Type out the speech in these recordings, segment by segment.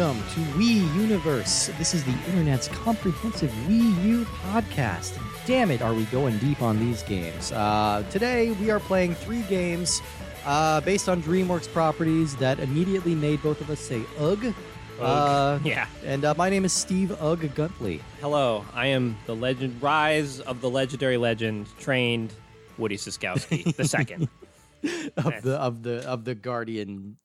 welcome to Wii Universe. This is the internet's comprehensive Wii U podcast. Damn it, are we going deep on these games? Uh, today, we are playing three games uh, based on DreamWorks properties that immediately made both of us say ugh. Uh, Yeah. And uh, my name is Steve Ugg Guntley. Hello, I am the legend, rise of the legendary legend, trained Woody Siskowski the second. of the of the of the Guardian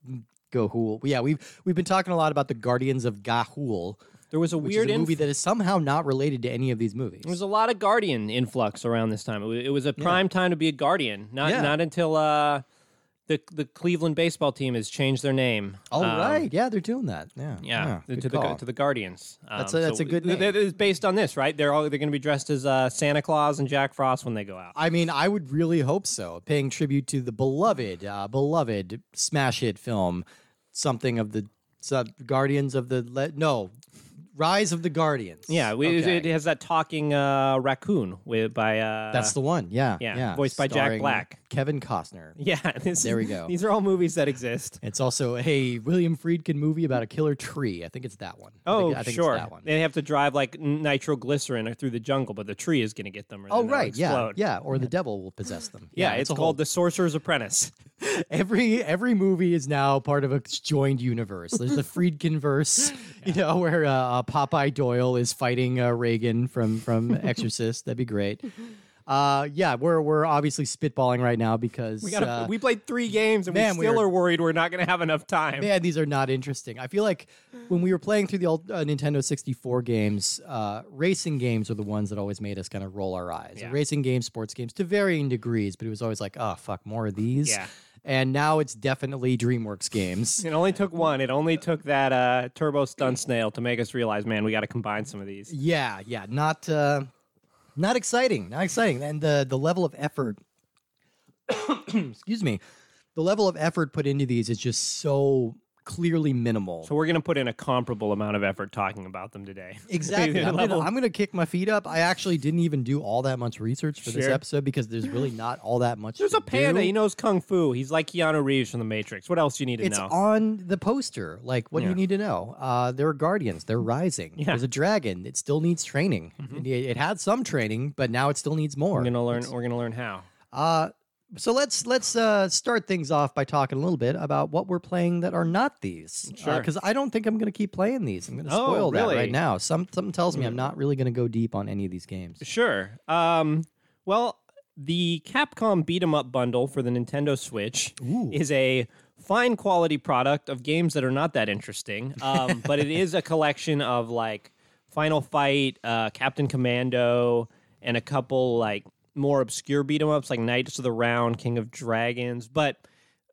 Ga'Hoole. Yeah, we've we've been talking a lot about the Guardians of Ga'Hoole, There was a weird a movie inf- that is somehow not related to any of these movies. There was a lot of Guardian influx around this time. It was, it was a prime time to be a Guardian. Not Yeah. not until uh, the the Cleveland baseball team has changed their name. All Um, right, yeah, they're doing that. Yeah, Yeah, good to the to the Guardians. That's Um, a- that's a good name. That is based on this, right? They're all they're going to be dressed as uh, Santa Claus and Jack Frost when they go out. I mean, I would really hope so. Paying tribute to the beloved, uh, beloved smash hit film, something of the sub Guardians of the Le- no, Rise of the Guardians. Yeah, we, Okay. it has that talking uh, raccoon with by uh, That's the one. Yeah, yeah, yeah. voiced by Jack Black. Kevin Costner. yeah. This There we go. These are all movies that exist. It's also a William Friedkin movie about a killer tree. I think it's that one. I Oh, think, I think sure. It's that one. They have to drive like nitroglycerin through the jungle, but the tree is going to get them. Or Oh right, yeah, yeah, or the devil will possess them. Yeah, it's, a called whole- The Sorcerer's Apprentice. every every movie is now part of a joined universe. There's the Friedkin verse, you know, where uh, Popeye Doyle is fighting uh, Regan from from Exorcist. That'd be great. Uh, yeah, we're we're obviously spitballing right now because We got uh, we played three games and man, we still we're- are worried we're not going to have enough time. man, these are not interesting. I feel like when we were playing through the old uh, Nintendo 64 games, uh, racing games are the ones that always made us kind of roll our eyes. Yeah. Racing games, sports games, to varying degrees, but it was always like, oh fuck, more of these. Yeah. And now it's definitely DreamWorks games. It only took one. It only took that uh, turbo stun snail to make us realize, man, we got to combine some of these. Yeah, yeah, not uh, not exciting, not exciting, and the the level of effort. excuse me, the level of effort put into these is just so clearly minimal. So we're going to put in a comparable amount of effort talking about them today. Exactly. I'm gonna, kick my feet up. I actually didn't even do all that much research for this episode because there's really not all that much. There's to a panda. do. He knows kung fu. He's like Keanu Reeves from The Matrix. What else do you need to It's know? on the poster. Like, what do Yeah. you need to know? Uh, there are guardians. They're rising. Yeah. There's a dragon. It still needs training. It, it had some training, but now it still needs more. we're gonna learn. We're gonna learn how. Uh, so let's let's uh, start things off by talking a little bit about what we're playing that are not these. Sure. Because I don't think I'm going to keep playing these. I'm going to Oh, spoil that right now. Some something tells me I'm not really going to go deep on any of these games. Sure. Um, well, the Capcom Beat 'em Up bundle for the Nintendo Switch is a fine quality product of games that are not that interesting, um, but it is a collection of like Final Fight, uh, Captain Commando, and a couple like more obscure beat 'em ups like Knights of the Round, King of Dragons, but.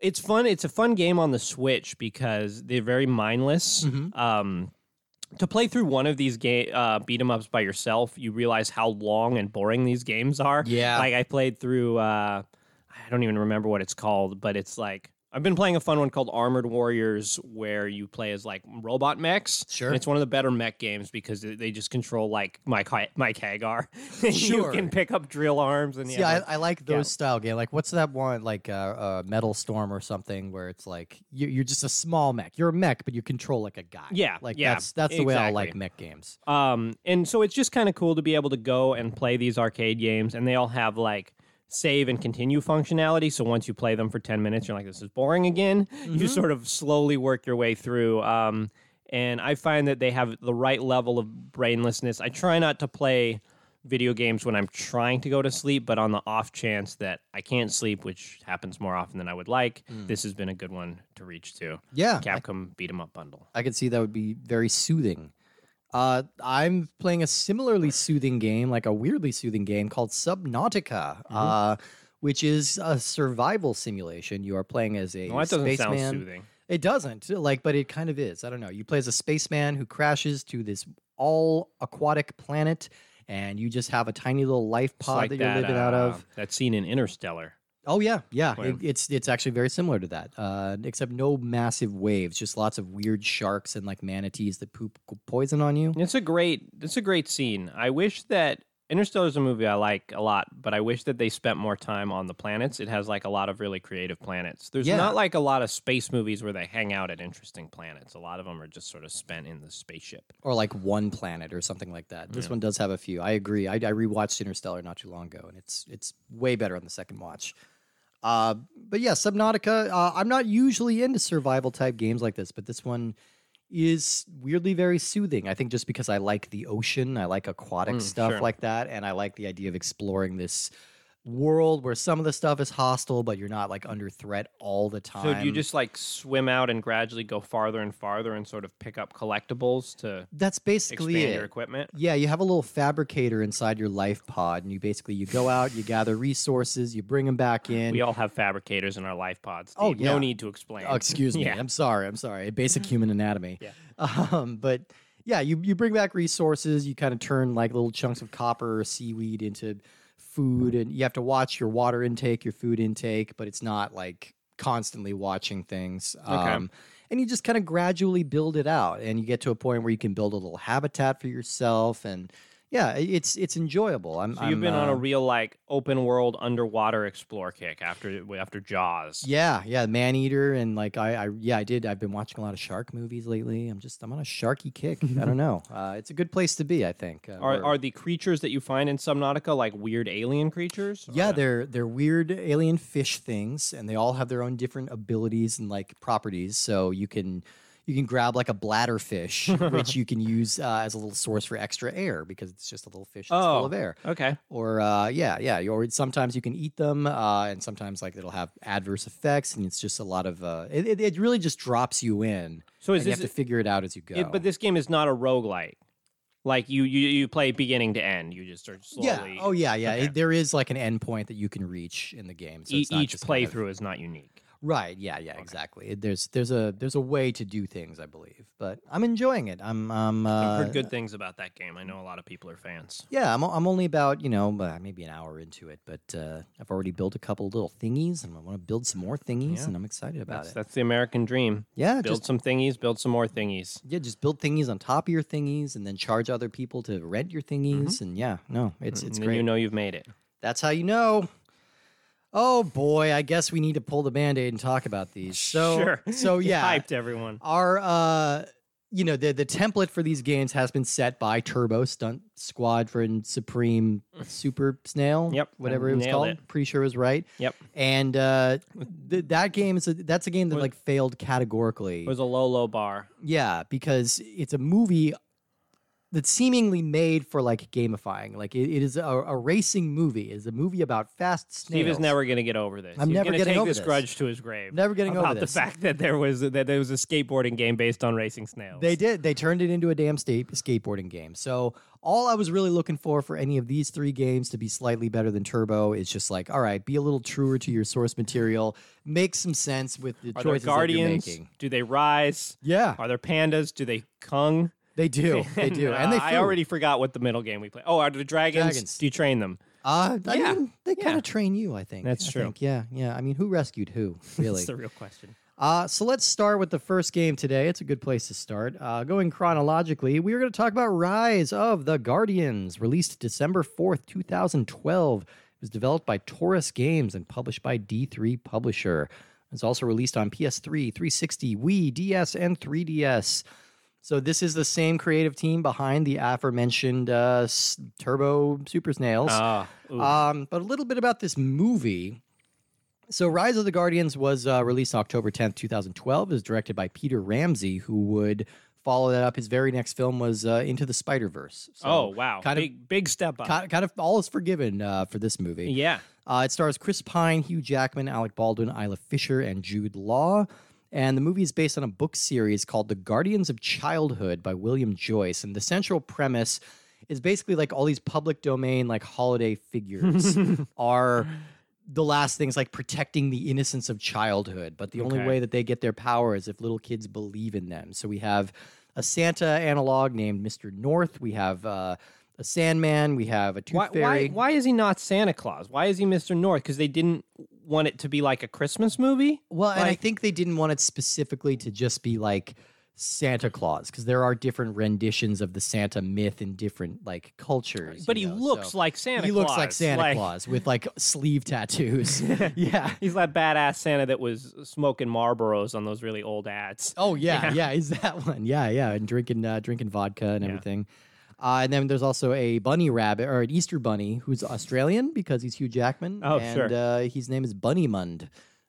It's fun. It's a fun game on the Switch because they're very mindless. Mm-hmm. Um, to play through one of these game uh, beat 'em ups by yourself, you realize how long and boring these games are. Yeah. like I played through. Uh, I don't even remember what it's called, but it's like I've been playing a fun one called Armored Warriors, where you play as like robot mechs. Sure. and it's one of the better mech games because they just control like Mike Mike Haggar. sure, you can pick up drill arms and See, yeah, I, I like those style game. Like, what's that one? Like, uh, uh, Metal Storm or something, where it's like you, you're just a small mech. You're a mech, but you control like a guy. Yeah, like yeah, that's that's the way I like mech games. Um, and so it's just kind of cool to be able to go and play these arcade games, and they all have like save and continue functionality. So once you play them for 10 minutes, you're like, this is boring again. You sort of slowly work your way through. Um, and I find that they have the right level of brainlessness. I try not to play video games when I'm trying to go to sleep, but on the off chance that I can't sleep, which happens more often than I would like, this has been a good one to reach to. Yeah, I, Capcom Beat 'em Up Bundle. I could see that would be very soothing. Uh, I'm playing a similarly soothing game, like a weirdly soothing game called Subnautica, Mm-hmm. uh, which is a survival simulation. You are playing as a Well, that doesn't sound soothing. It doesn't, like, but it kind of is. I don't know. You play as a spaceman who crashes to this all aquatic planet, and you just have a tiny little life pod like that you're living uh, out of. That scene in Interstellar. Oh yeah, yeah. It, it's it's actually very similar to that, uh, except no massive waves, just lots of weird sharks and like manatees that poop poison on you. It's a great it's a great scene. I wish that Interstellar is a movie I like a lot, but I wish that they spent more time on the planets. It has like a lot of really creative planets. There's Yeah. not like a lot of space movies where they hang out at interesting planets. A lot of them are just sort of spent in the spaceship. or like one planet or something like that. This one does have a few. I agree. I, I rewatched Interstellar not too long ago, and it's it's way better on the second watch. Uh, but yeah, Subnautica. Uh, I'm not usually into survival type games like this, but this one is weirdly very soothing. I think just because I like the ocean, I like aquatic stuff sure. like that, and I like the idea of exploring this world where some of the stuff is hostile, but you're not like under threat all the time. So do you just like swim out and gradually go farther and farther and sort of pick up collectibles to that's basically expand it. your equipment? Yeah, you have a little fabricator inside your life pod, and you basically you go out, you gather resources, you bring them back in. We all have fabricators in our life pods. Oh, yeah. No need to explain. oh, excuse me, Yeah. I'm sorry, I'm sorry. Basic human anatomy. Yeah. Um, but yeah, you you bring back resources. You kind of turn like little chunks of copper or seaweed into food, and you have to watch your water intake, your food intake, but it's not like constantly watching things. Um, and you just kind of gradually build it out, and you get to a point where you can build a little habitat for yourself, and yeah, it's it's enjoyable. I'm, So you've I'm, been on uh, a real like open world underwater explore kick after after Jaws. Yeah, yeah, man eater, and like I, I, yeah, I did. I've been watching a lot of shark movies lately. I'm just, I'm on a sharky kick. I don't know. Uh, it's a good place to be, I think. Uh, Are are the creatures that you find in Subnautica like weird alien creatures? Or- yeah, they're they're weird alien fish things, and they all have their own different abilities and like properties. So you can you can grab like a bladder fish, which you can use uh, as a little source for extra air because it's just a little fish that's Oh. full of air. Okay. Or uh, yeah, yeah. you- Or sometimes you can eat them, uh, and sometimes like it'll have adverse effects, and it's just a lot of. Uh, it, it, it really just drops you in. So you have to figure it out as you go. it- but this game is not a roguelike. Like you, you you play beginning to end. You just start yeah. Oh yeah, yeah. Okay. There is like an endpoint that you can reach in the game. So E- not each just kind of- playthrough is not unique. Right. Yeah. Yeah. Exactly. It, there's there's a there's a way to do things, I believe. But I'm enjoying it. I'm I'm. Uh, I've heard good things about that game. I know a lot of people are fans. Yeah, I'm, o- I'm only about, you know, uh, maybe an hour into it, but uh, I've already built a couple little thingies and I want to build some more thingies Yeah. and I'm excited about That's, it. that's the American dream. Yeah, Build just some thingies, build some more thingies. yeah, just build thingies on top of your thingies and then charge other people to rent your thingies and yeah, no, it's it's and then great. you know you've made it. That's how you know. Oh boy, I guess we need to pull the band-aid and talk about these. So sure. so yeah. hyped everyone. our uh you know the the template for these games has been set by Turbo Stunt Squadron Supreme Super Snail. Yep, whatever it was called. it. Pretty sure it was right. Yep. And uh, th- that game is a, that's a game that Was- like failed categorically. It was a low, low bar. yeah, because it's a movie that's seemingly made for like gamifying. Like it, it is a, a racing movie. It is a movie about fast snails. Steve is never going to get over this. I'm He's never gonna getting take over this this. grudge to his grave. Never getting over about this. the fact that there was that there was a skateboarding game based on racing snails. They did. They turned it into a damn state skateboarding game. So all I was really looking for for any of these three games to be slightly better than Turbo is just like, all right, be a little truer to your source material, make some sense with the Are there choices that you're guardians? making. Do they rise? Yeah, Are there pandas? Do they kung? They do. They do. and they. Uh, I already forgot what the middle game we play. Oh, are the dragons? Dragons. Do you train them? Uh, I Yeah. mean, they kind Yeah. of train you. I think That's I true. think, Yeah, yeah. I mean, who rescued who? Really? That's the real question. Uh, so let's start with the first game today. It's a good place to start. Uh, going chronologically, we are going to talk about Rise of the Guardians, released December 4th, 2012. It was developed by Torus Games and published by D3 Publisher. It's also released on PS3, 360, Wii, DS, and 3DS. So this is the same creative team behind the aforementioned uh, Turbo Super Snails. Ah. Um, but a little bit about this movie. So, Rise of the Guardians was uh, released October 10th, 2012. It was directed by Peter Ramsey, who would follow that up. His very next film was uh, Into the Spider Verse. So oh wow, kind of- big big step up. Kind, kind of all is forgiven uh, for this movie. yeah. Uh, it stars Chris Pine, Hugh Jackman, Alec Baldwin, Isla Fisher, and Jude Law. And the movie is based on a book series called The Guardians of Childhood by William Joyce. And the central premise is basically like all these public domain, like holiday figures are the last things like protecting the innocence of childhood. But the only way that they get their power is if little kids believe in them. So we have a Santa analog named Mr. North. We have uh, a Sandman. We have a Tooth Why, Fairy. why why is he not Santa Claus? Why is he Mr. North? Because they didn't want it to be like a Christmas movie. Well, and I Like- think they didn't want it specifically to just be like Santa Claus because there are different renditions of the Santa myth in different like cultures. But you he know, looks so- like Santa he looks like Santa Claus with like sleeve tattoos. yeah. He's that badass Santa that was smoking Marlboros on those really old ads. Oh yeah, Yeah. he's that one. Yeah, yeah, and drinking uh, drinking vodka and everything. Uh, and then there's also a bunny rabbit or an Easter bunny who's Australian because he's Hugh Jackman. Oh, and, sure. Uh, his name is Bunnymund.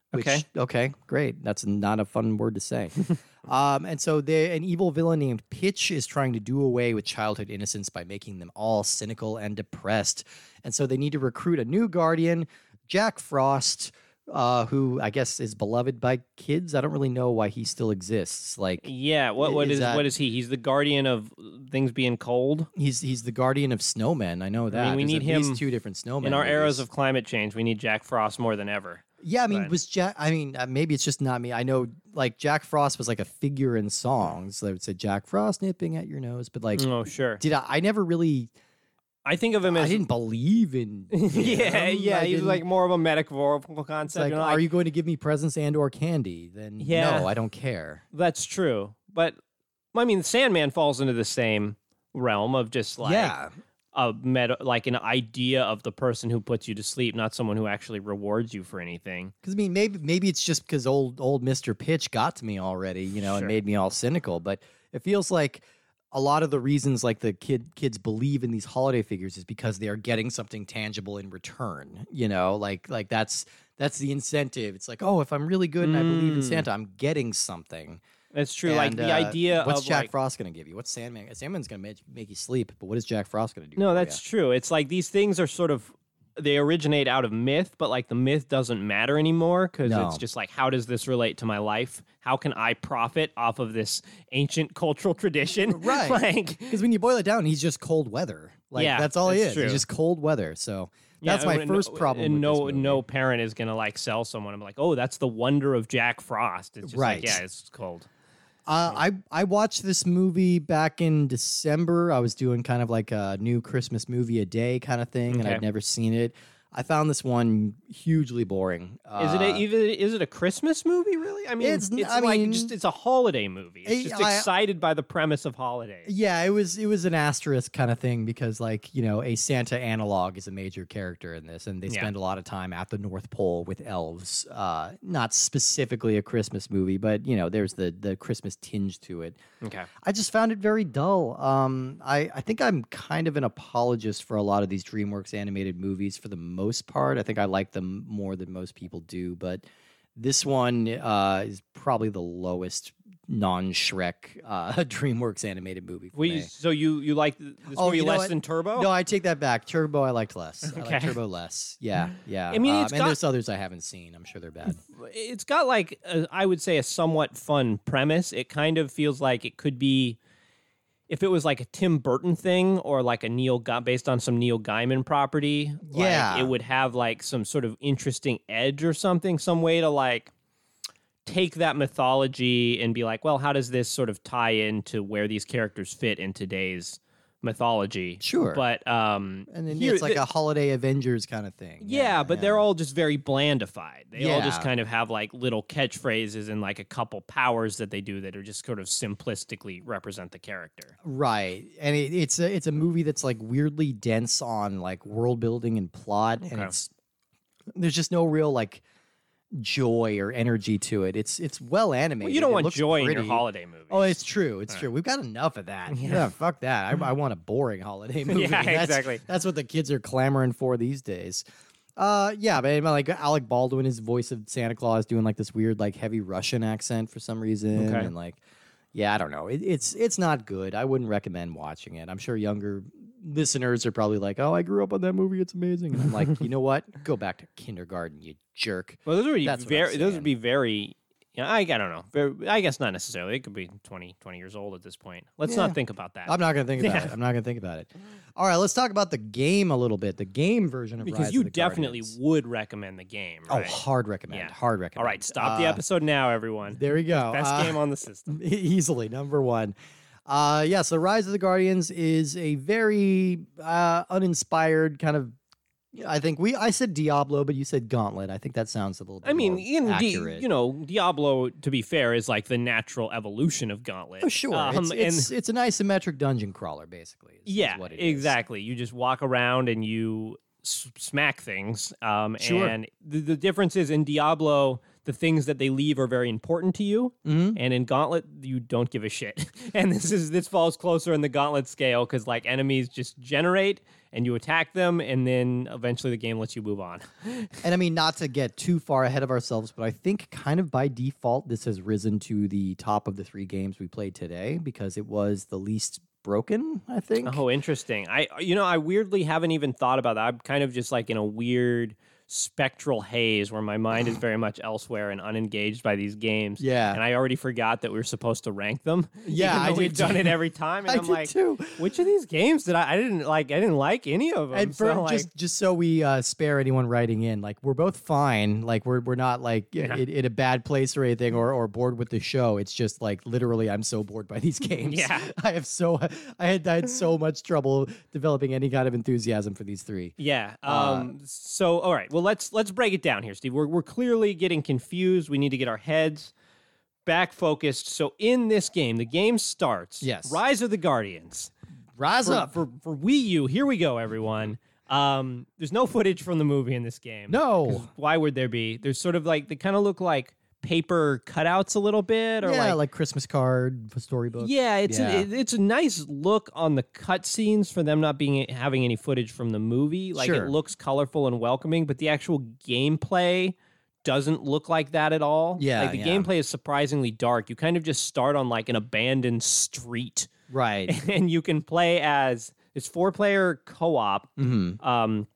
Which, Okay. Okay. Great. That's not a fun word to say. um, and so they, an evil villain named Pitch is trying to do away with childhood innocence by making them all cynical and depressed. And so they need to recruit a new guardian, Jack Frost. Uh, who I guess is beloved by kids. I don't really know why he still exists. Like Yeah, what what is is that- what is he? He's the guardian of things being cold. He's he's the guardian of snowmen. I know that. we There's need him two different snowmen. In our eras of climate change, we need Jack Frost more than ever. yeah, I mean, but- was Jack? I mean, uh, maybe it's just not me. I know, like Jack Frost was like a figure in songs. They would say Jack Frost nipping at your nose, but like, Oh, sure. did I? I never really. I think of him as I didn't believe in. yeah, him. yeah. I He's didn't- like more of a metaphorical It's concept. like, you know, are like, you going to give me presents and or candy? Then Yeah. no, I don't care. That's true, but I mean, Sandman falls into the same realm of just like yeah, a meta, like an idea of the person who puts you to sleep, not someone who actually rewards you for anything. because I mean, maybe maybe it's just because old old Mister Pitch got to me already, you know, Sure. and made me all cynical. But it feels like a lot of the reasons like the kid kids believe in these holiday figures is because they are getting something tangible in return. You know, like like that's that's the incentive. It's like, oh, if I'm really good and I believe in Mm. Santa, I'm getting something. That's true. like And, the uh, idea what's of Jack like, Frost going to give you? What's Sandman? Sandman's going to make, make you sleep, but what is Jack Frost going to do? No, for that's ya? true. It's like these things are sort of they originate out of myth, but like the myth doesn't matter anymore because No. it's just like how does this relate to my life? How can I profit off of this ancient cultural tradition? Right. like Because when you boil it down, he's just cold weather. Like Yeah, that's all he is. true. He's just cold weather. So yeah, that's my and first no- problem. And no, no parent is gonna like sell someone. I'm like, oh, that's the wonder of Jack Frost. It's just like, Right. yeah, it's cold. Uh, I I watched this movie back in December. I was doing kind of like a new Christmas movie a day kind of thing, and I'd never seen it. I found this one hugely boring. Is it a, Uh, even is it a Christmas movie? Really? I mean, It's it's, I like mean- just it's a holiday movie. It's just I- excited by the premise of holidays. Yeah, it was it was an asterisk kind of thing because like you know a Santa analog is a major character in this, and they Yeah. spend a lot of time at the North Pole with elves. Uh, not specifically a Christmas movie, but you know there's the the Christmas tinge to it. Okay. I just found it very dull. Um, I, I think I'm kind of an apologist for a lot of these DreamWorks animated movies for the most part. I think I like them more than most people do, but this one uh, is probably the lowest non-Shrek uh, DreamWorks animated movie for We, me. so you you like this Oh, movie you know less what? than Turbo? No, I take that back. Turbo, I liked less. I Okay. Turbo less. Yeah, yeah. I mean, Um, it's and there's others I haven't seen. I'm sure they're bad. it's got like a, I would say a somewhat fun premise. It kind of feels like it could be if it was like a Tim Burton thing or like a Neil based on some Neil Gaiman property. like, Yeah. it would have like some sort of interesting edge or something, some way to like take that mythology and be like, well, how does this sort of tie into where these characters fit in today's mythology? Sure. but um, And then here- it's like the- a holiday Avengers kind of thing. yeah, but they're all just very blandified. They all just kind of have like little catchphrases and like a couple powers that they do that are just sort of simplistically represent the character. Right, and it, it's a it's a movie that's like weirdly dense on like world building and plot, and it's there's just no real like joy or energy to it. It's it's well animated. Well, you don't It want joy in your holiday movie. Oh, it's true. It's All true. We've got enough of that. Yeah. Yeah, fuck that. I, I want a boring holiday movie. Yeah, That's- exactly. That's what the kids are clamoring for these days. Uh, yeah, but like Alec Baldwin, his voice of Santa Claus, doing like this weird, like heavy Russian accent for some reason, Okay. and like, yeah, I don't know. It, it's it's not good. I wouldn't recommend watching it. I'm sure younger listeners are probably like, "Oh, I grew up on that movie. It's amazing." And I'm like, you know what? Go back to kindergarten, you jerk. well, those would be That's very. Those would be very. Yeah, I, I don't know. Very, I guess not necessarily. It could be 20, 20 years old at this point. Let's Yeah. not think about that I'm not gonna think about Yeah. it. I'm not gonna think about it. All right, let's talk about the game a little bit. The game version of Rise because of you the definitely Guardians. would recommend the game. Oh, hard recommend. Yeah. Hard recommend. All right, stop the Uh, episode now, everyone. There we go. Best Uh, game on the system. easily number one. Uh, yeah, so Rise of the Guardians is a very uh, uninspired kind of I think we. I said Diablo, but you said Gauntlet. I think that sounds a little. bit I mean, in Di- you know, Diablo, to be fair, is like the natural evolution of Gauntlet. Oh, sure. Um, it's, and it's, it's an isometric dungeon crawler, basically. is- yeah, what it is. exactly. You just walk around and you s- smack things. Um, Sure. And the, the difference is in Diablo, the things that they leave are very important to you, Mhm. and in Gauntlet, you don't give a shit. and this is this falls closer in the Gauntlet scale because like enemies just generate and you attack them, and then eventually the game lets you move on. And I mean, not to get too far ahead of ourselves, but I think kind of by default, this has risen to the top of the three games we played today because it was the least broken, I think. Oh, interesting. I you know I weirdly haven't even thought about that. I'm kind of just like in a weird spectral haze where my mind is very much elsewhere and unengaged by these games. Yeah. and I already forgot that we were supposed to rank them. Yeah, I we've done it every time, and I am like, too. which of these games did I? I didn't like. I didn't like any of them. And for so, like, just just so we uh, spare anyone writing in, like we're both fine. Like we're we're not like Yeah. in, in a bad place or anything, or or bored with the show. It's just like literally, I'm so bored by these games. Yeah. I have so I had I had so much trouble developing any kind of enthusiasm for these three. Yeah. Uh, Um. so, all right. Well, let's let's break it down here, Steve. We're we're clearly getting confused. We need to get our heads back focused. So, in this game, the game starts. Yes. Rise of the Guardians. Rise for, up. for for Wii U. Here we go, everyone. Um, there's no footage from the movie in this game. No. Why would there be? There's sort of like they kind of look like paper cutouts a little bit, or yeah, like. like, Christmas card, for storybook. yeah, it's Yeah. A, it- it's a nice look on the cutscenes for them not being having any footage from the movie. Like Sure. it looks colorful and welcoming, but the actual gameplay doesn't look like that at all. Yeah, like the yeah. gameplay is surprisingly dark. You kind of just start on like an abandoned street Right. and you can play as it's four player co-op hmm um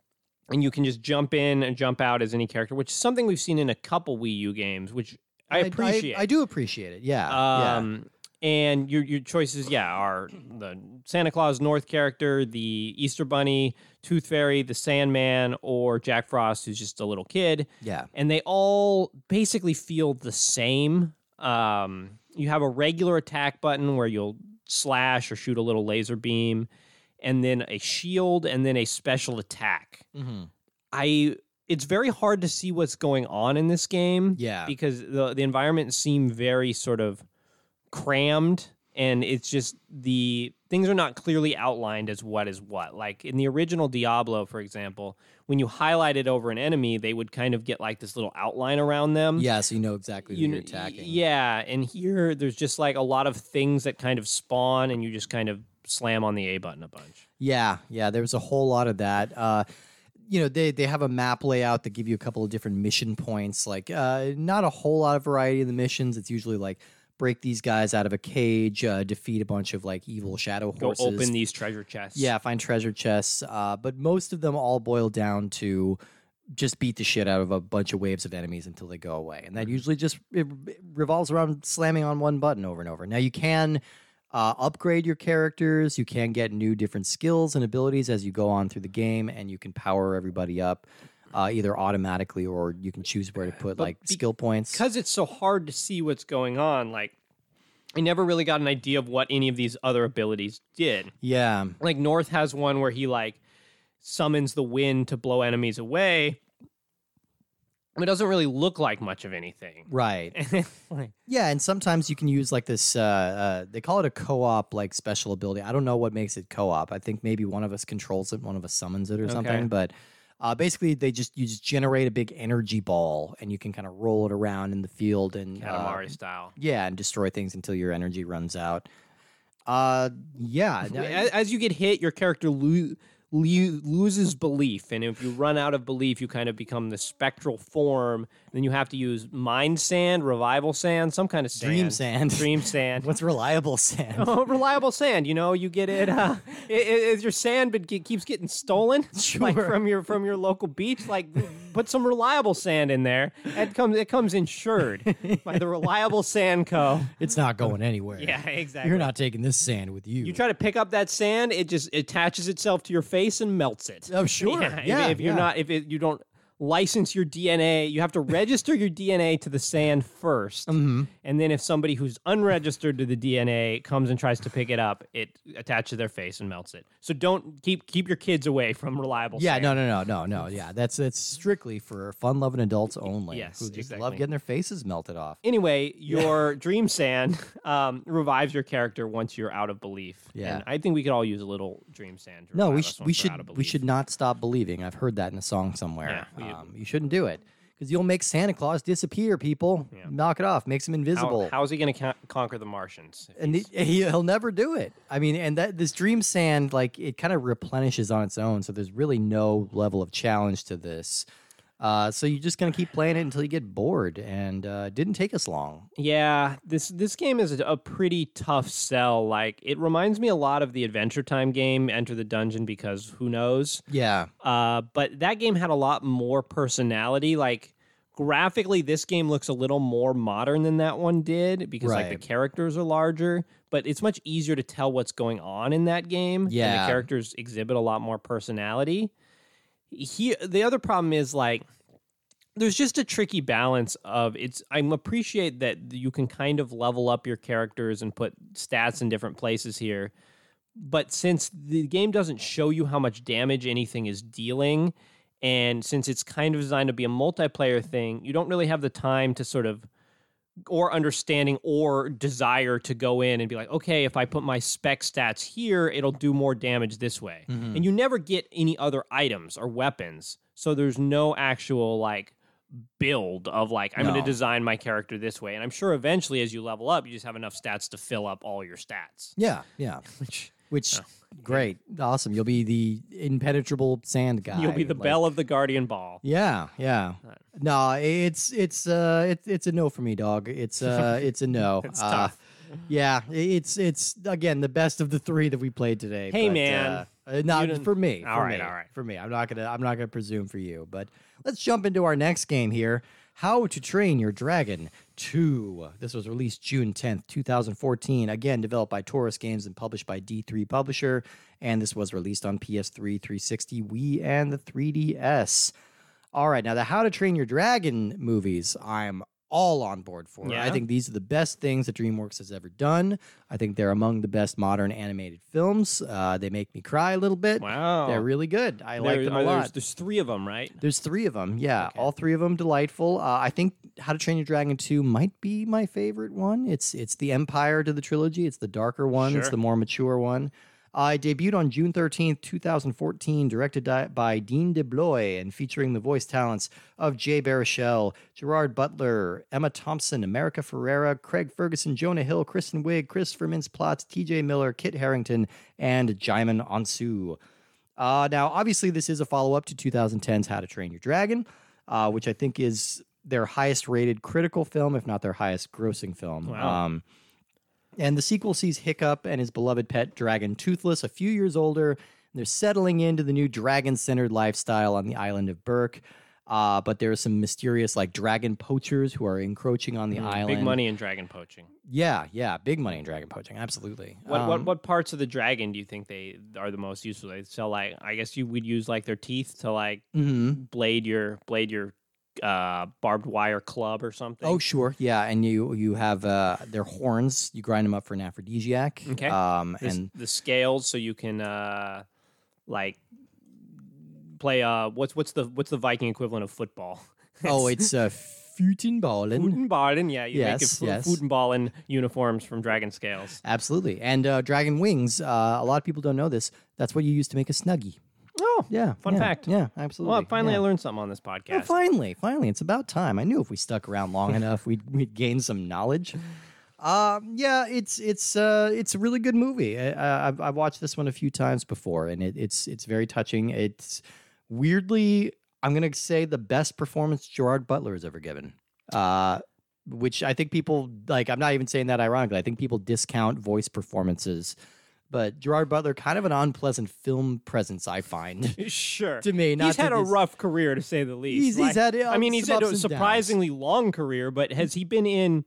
and you can just jump in and jump out as any character which is something we've seen in a couple wii u games which i appreciate I, do appreciate it. Yeah. yeah. um and your your choices yeah are the santa claus north character the easter bunny tooth fairy the sandman or jack frost who's just a little kid Yeah. and they all basically feel the same. Um, you have a regular attack button where you'll slash or shoot a little laser beam, and then a shield, and then a special attack. hmm I it's very hard to see what's going on in this game Yeah. because the the environments seem very sort of crammed and it's just the things are not clearly outlined as what is what like in the original diablo for example when you highlighted over an enemy they would kind of get like this little outline around them Yeah. So you know exactly you are attacking. yeah and here there's just like a lot of things that kind of spawn and you just kind of slam on the a button a bunch Yeah, yeah, there was a whole lot of that. Uh, you know, they they have a map layout that give you a couple of different mission points. Like, uh, not a whole lot of variety in the missions. It's usually like break these guys out of a cage, uh, defeat a bunch of like evil shadow horses. go open these treasure chests yeah, find treasure chests. Uh, but most of them all boil down to just beat the shit out of a bunch of waves of enemies until they go away, and that usually just it, it revolves around slamming on one button over and over. Now you can uh, upgrade your characters. You can get new different skills and abilities as you go on through the game, and you can power everybody up uh, either automatically or you can choose where to put But like be- skill points. because it's so hard to see what's going on like i never really got an idea of what any of these other abilities did Yeah, like north has one where he like summons the wind to blow enemies away it doesn't really look like much of anything right. Like, Yeah, and sometimes you can use like this. Uh, uh, they call it a co-op like special ability. I don't know what makes it co-op. I think maybe one of us controls it, one of us summons it or Okay. something. But uh, basically, they just you just generate a big energy ball, and you can kind of roll it around in the field and uh, katamari style yeah, and destroy things until your energy runs out. Uh, yeah, as, you get hit your character lo- lo- loses belief and if you run out of belief you kind of become the spectral form then you have to use mind sand revival sand some kind of sand dream sand. dream sand What's reliable sand? Oh, reliable sand. You know, you get it. Uh, i- i- is your sand but ge- keeps getting stolen, like Sure. from your from your local beach? Like, put some reliable sand in there. It comes it comes insured by the Reliable Sand Co. It's not going anywhere. Yeah, exactly. You're not taking this sand with you. You try to pick up that sand, it just attaches itself to your face and melts it. Oh, sure. Yeah, if- if, you're yeah. not, if it, you don't license your DNA. You have to register your DNA to the sand 1st Mm-hmm. and then if somebody who's unregistered to the DNA comes and tries to pick it up, it attaches their face and melts it. So don't keep keep your kids away from reliable. Yeah, sand. no, no, no, no, no. Yeah, that's that's strictly for fun-loving adults only. Yes, who just exactly. love getting their faces melted off. Anyway, your dream sand um, revives your character once you're out of belief. Yeah. and I think we could all use a little dream sand. No, we revive us should we should we should not stop believing. I've heard that in a song somewhere. Yeah, we- um, you shouldn't do it because you'll make Santa Claus disappear. People, Yeah. knock it off, makes him invisible. How, how is he going to con- conquer the Martians? and he, he- he'll never do it. I mean, and that this dream sand, like it kind of replenishes on its own. So there's really no level of challenge to this. Uh, so you're just gonna keep playing it until you get bored, and uh, it didn't take us long. Yeah, this this game is a, pretty tough sell. Like it reminds me a lot of the Adventure Time game, Enter the Dungeon, because who knows? Yeah, Uh, but that game had a lot more personality. Like graphically, this game looks a little more modern than that one did because like the characters are larger. But it's much easier to tell what's going on in that game. and Yeah. the characters exhibit a lot more personality. He, the other problem is like there's just a tricky balance of it's i appreciate that you can kind of level up your characters and put stats in different places here but since the game doesn't show you how much damage anything is dealing and since it's kind of designed to be a multiplayer thing you don't really have the time to sort of or understanding or desire to go in and be like okay if i put my spec stats here it'll do more damage this way. Mhm. and you never get any other items or weapons. So there's no actual like build of like i'm going to design my character this way. And i'm sure eventually as you level up you just have enough stats to fill up all your stats. Yeah, yeah. which Which Oh, great, awesome. You'll be the impenetrable sand guy. you'll be the like- bell of the guardian ball Yeah, yeah. Right. No, it's it's uh it's it's a no for me, dog. It's uh it's a no. It's Uh, tough. Yeah, it's it's again the best of the three that we played today. Hey, but, man. uh, uh, not for me. All for right, me, all right. For me, I'm not gonna I'm not gonna presume for you. But let's jump into our next game here. How to Train Your Dragon 2. This was released June 10th, 2014. Again, developed by Torus Games and published by D3 Publisher. And this was released on PS3, 360, Wii, and the 3DS. All right, now the How to Train Your Dragon movies, I'm all on board for. I think these are the best things that DreamWorks has ever done. I think they're among the best modern animated films. Uh, they make me cry a little bit. wow They're really good. I like them a lot. there's three of them right There's three of them. Yeah, Okay. all three of them delightful. Uh, I think How to Train Your Dragon 2 might be my favorite one. It's it's the Empire to the trilogy. It's the darker one. It's the more mature one. It debuted on June 13th, 2014, directed by Dean DeBlois and featuring the voice talents of Jay Baruchel, Gerard Butler, Emma Thompson, America Ferrera, Craig Ferguson, Jonah Hill, Kristen Wiig, Christopher Mintz-Plasse, TJ Miller, Kit Harington, and Djimon Hounsou. Uh, now, obviously, this is a follow up to 2010's How to Train Your Dragon, uh, which I think is their highest rated critical film, if not their highest grossing film. Wow. Um, and the sequel sees Hiccup and his beloved pet dragon Toothless a few years older. They're settling into the new dragon centered lifestyle on the island of Berk. Uh, but there are some mysterious, like dragon poachers who are encroaching on the Mm, island. big money in dragon poaching Yeah, yeah, big money in dragon poaching. Absolutely. what, what Um, what parts of the dragon do you think they are the most useful they sell like i guess you would use like their teeth to like mhm. blade your blade your uh barbed wire club or something Oh, sure. Yeah, and you you have uh, their horns. You grind them up for an aphrodisiac. Okay. Um, and the scales so you can uh like play uh what's what's the what's the viking equivalent of football oh, it's uh, Futenballen. Futenballen, yeah, you Yes, make it yes. Futenballen uniforms from dragon scales. Absolutely. And uh, dragon wings. Uh, a lot of people don't know this. That's what you use to make a snuggie. Oh, Yeah. Fun yeah, fact. Yeah, absolutely. well, finally yeah. I learned something on this Oh, podcast. finally, finally, it's about time. I knew if we stuck around long enough, we'd we'd gain some knowledge. Um, yeah, it's it's uh, it's a really good movie. I, I've I've watched this one a few times before, and it, it's it's very touching. It's weirdly, I'm gonna say the best performance Gerard Butler has ever given. Uh, which I think people like. I'm not even saying that ironically. I think people discount voice performances, but Gerard Butler kind of an unpleasant film presence. I find sure. to me, not he's had a rough career to say the least. He's- he's had, uh, I mean, he's had a and downs. surprisingly long career, but has he been in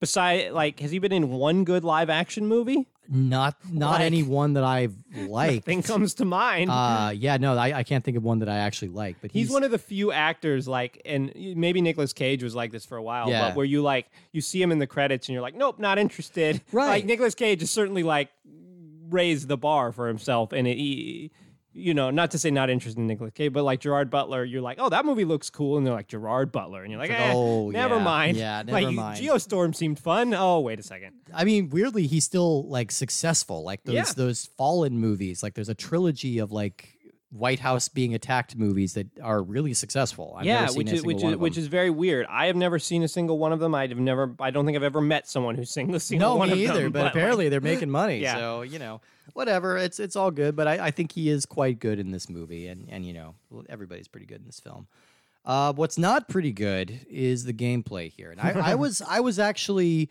beside like has he been in one good live action movie? Not not Like- any one that I've liked. Thing comes to mind. uh, yeah, no, I, I can't think of one that I actually like. But He's, one of the few actors like, and maybe Nicolas Cage was like this for a while, Yeah. but where you like you see him in the credits and you're like, nope, not interested. Right. Like Nicolas Cage is certainly like raised the bar for himself, and it, he, you know, not to say not interested in Nicolas Cage, but like Gerard Butler, you're like, oh, that movie looks cool, and they're like Gerard Butler, and you're like, like, eh, oh, never yeah, mind. yeah, like never mind. Geostorm seemed fun. Oh, wait a second. I mean, weirdly, he's still like successful. Like those Yeah. those Fallen movies. Like there's a trilogy of like White House being attacked movies that are really successful. I've yeah, which is which is which is very weird. I have never seen a single one of them. I've never. I don't think I've ever met someone who's seen a single no, one me of either. them. But, like, apparently they're making money. Yeah. So you know, whatever. It's it's all good. But I, I think he is quite good in this movie, and and you know, everybody's pretty good in this film. Uh, what's not pretty good is the gameplay here, and I, I was I was actually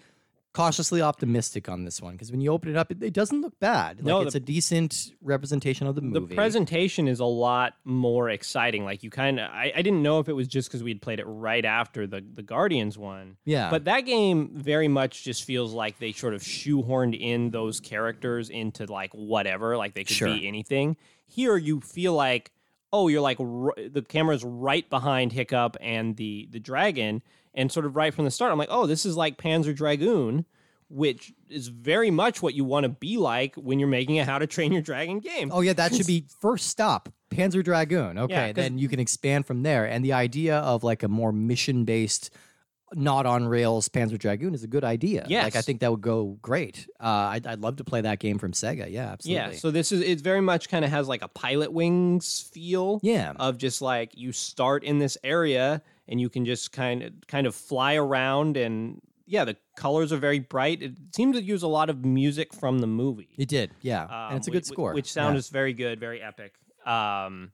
cautiously optimistic on this one because when you open it up, it, it doesn't look bad. Like No, it's a decent representation of the movie. the presentation is a lot more exciting. Like you kind of, I, I didn't know if it was just because we had played it right after the the Guardians one. Yeah. But that game very much just feels like they sort of shoehorned in those characters into like whatever, like they could Sure. be anything. Here you feel like, oh, you're like r- the camera's right behind Hiccup and the the dragon, and sort of right from the start, I'm like, oh, this is like Panzer Dragoon. Which is very much what you want to be like when you're making a How to Train Your Dragon game. Oh yeah, that should be first stop. Panzer Dragoon. Okay, 'cause- then you can expand from there. And the idea of like a more mission based, not on rails Panzer Dragoon is a good idea. like I think that would go great. Uh, I'd, I'd love to play that game from Sega. Yeah, absolutely. Yeah, so this is it very much kind of has like a Pilotwings feel. Yeah. Of just like you start in this area and you can just kind of kind of fly around and yeah, the colors are very bright. It seemed to use a lot of music from the movie. it did. Yeah, um, and it's a good whi- score. Which sound is very good, very epic. Um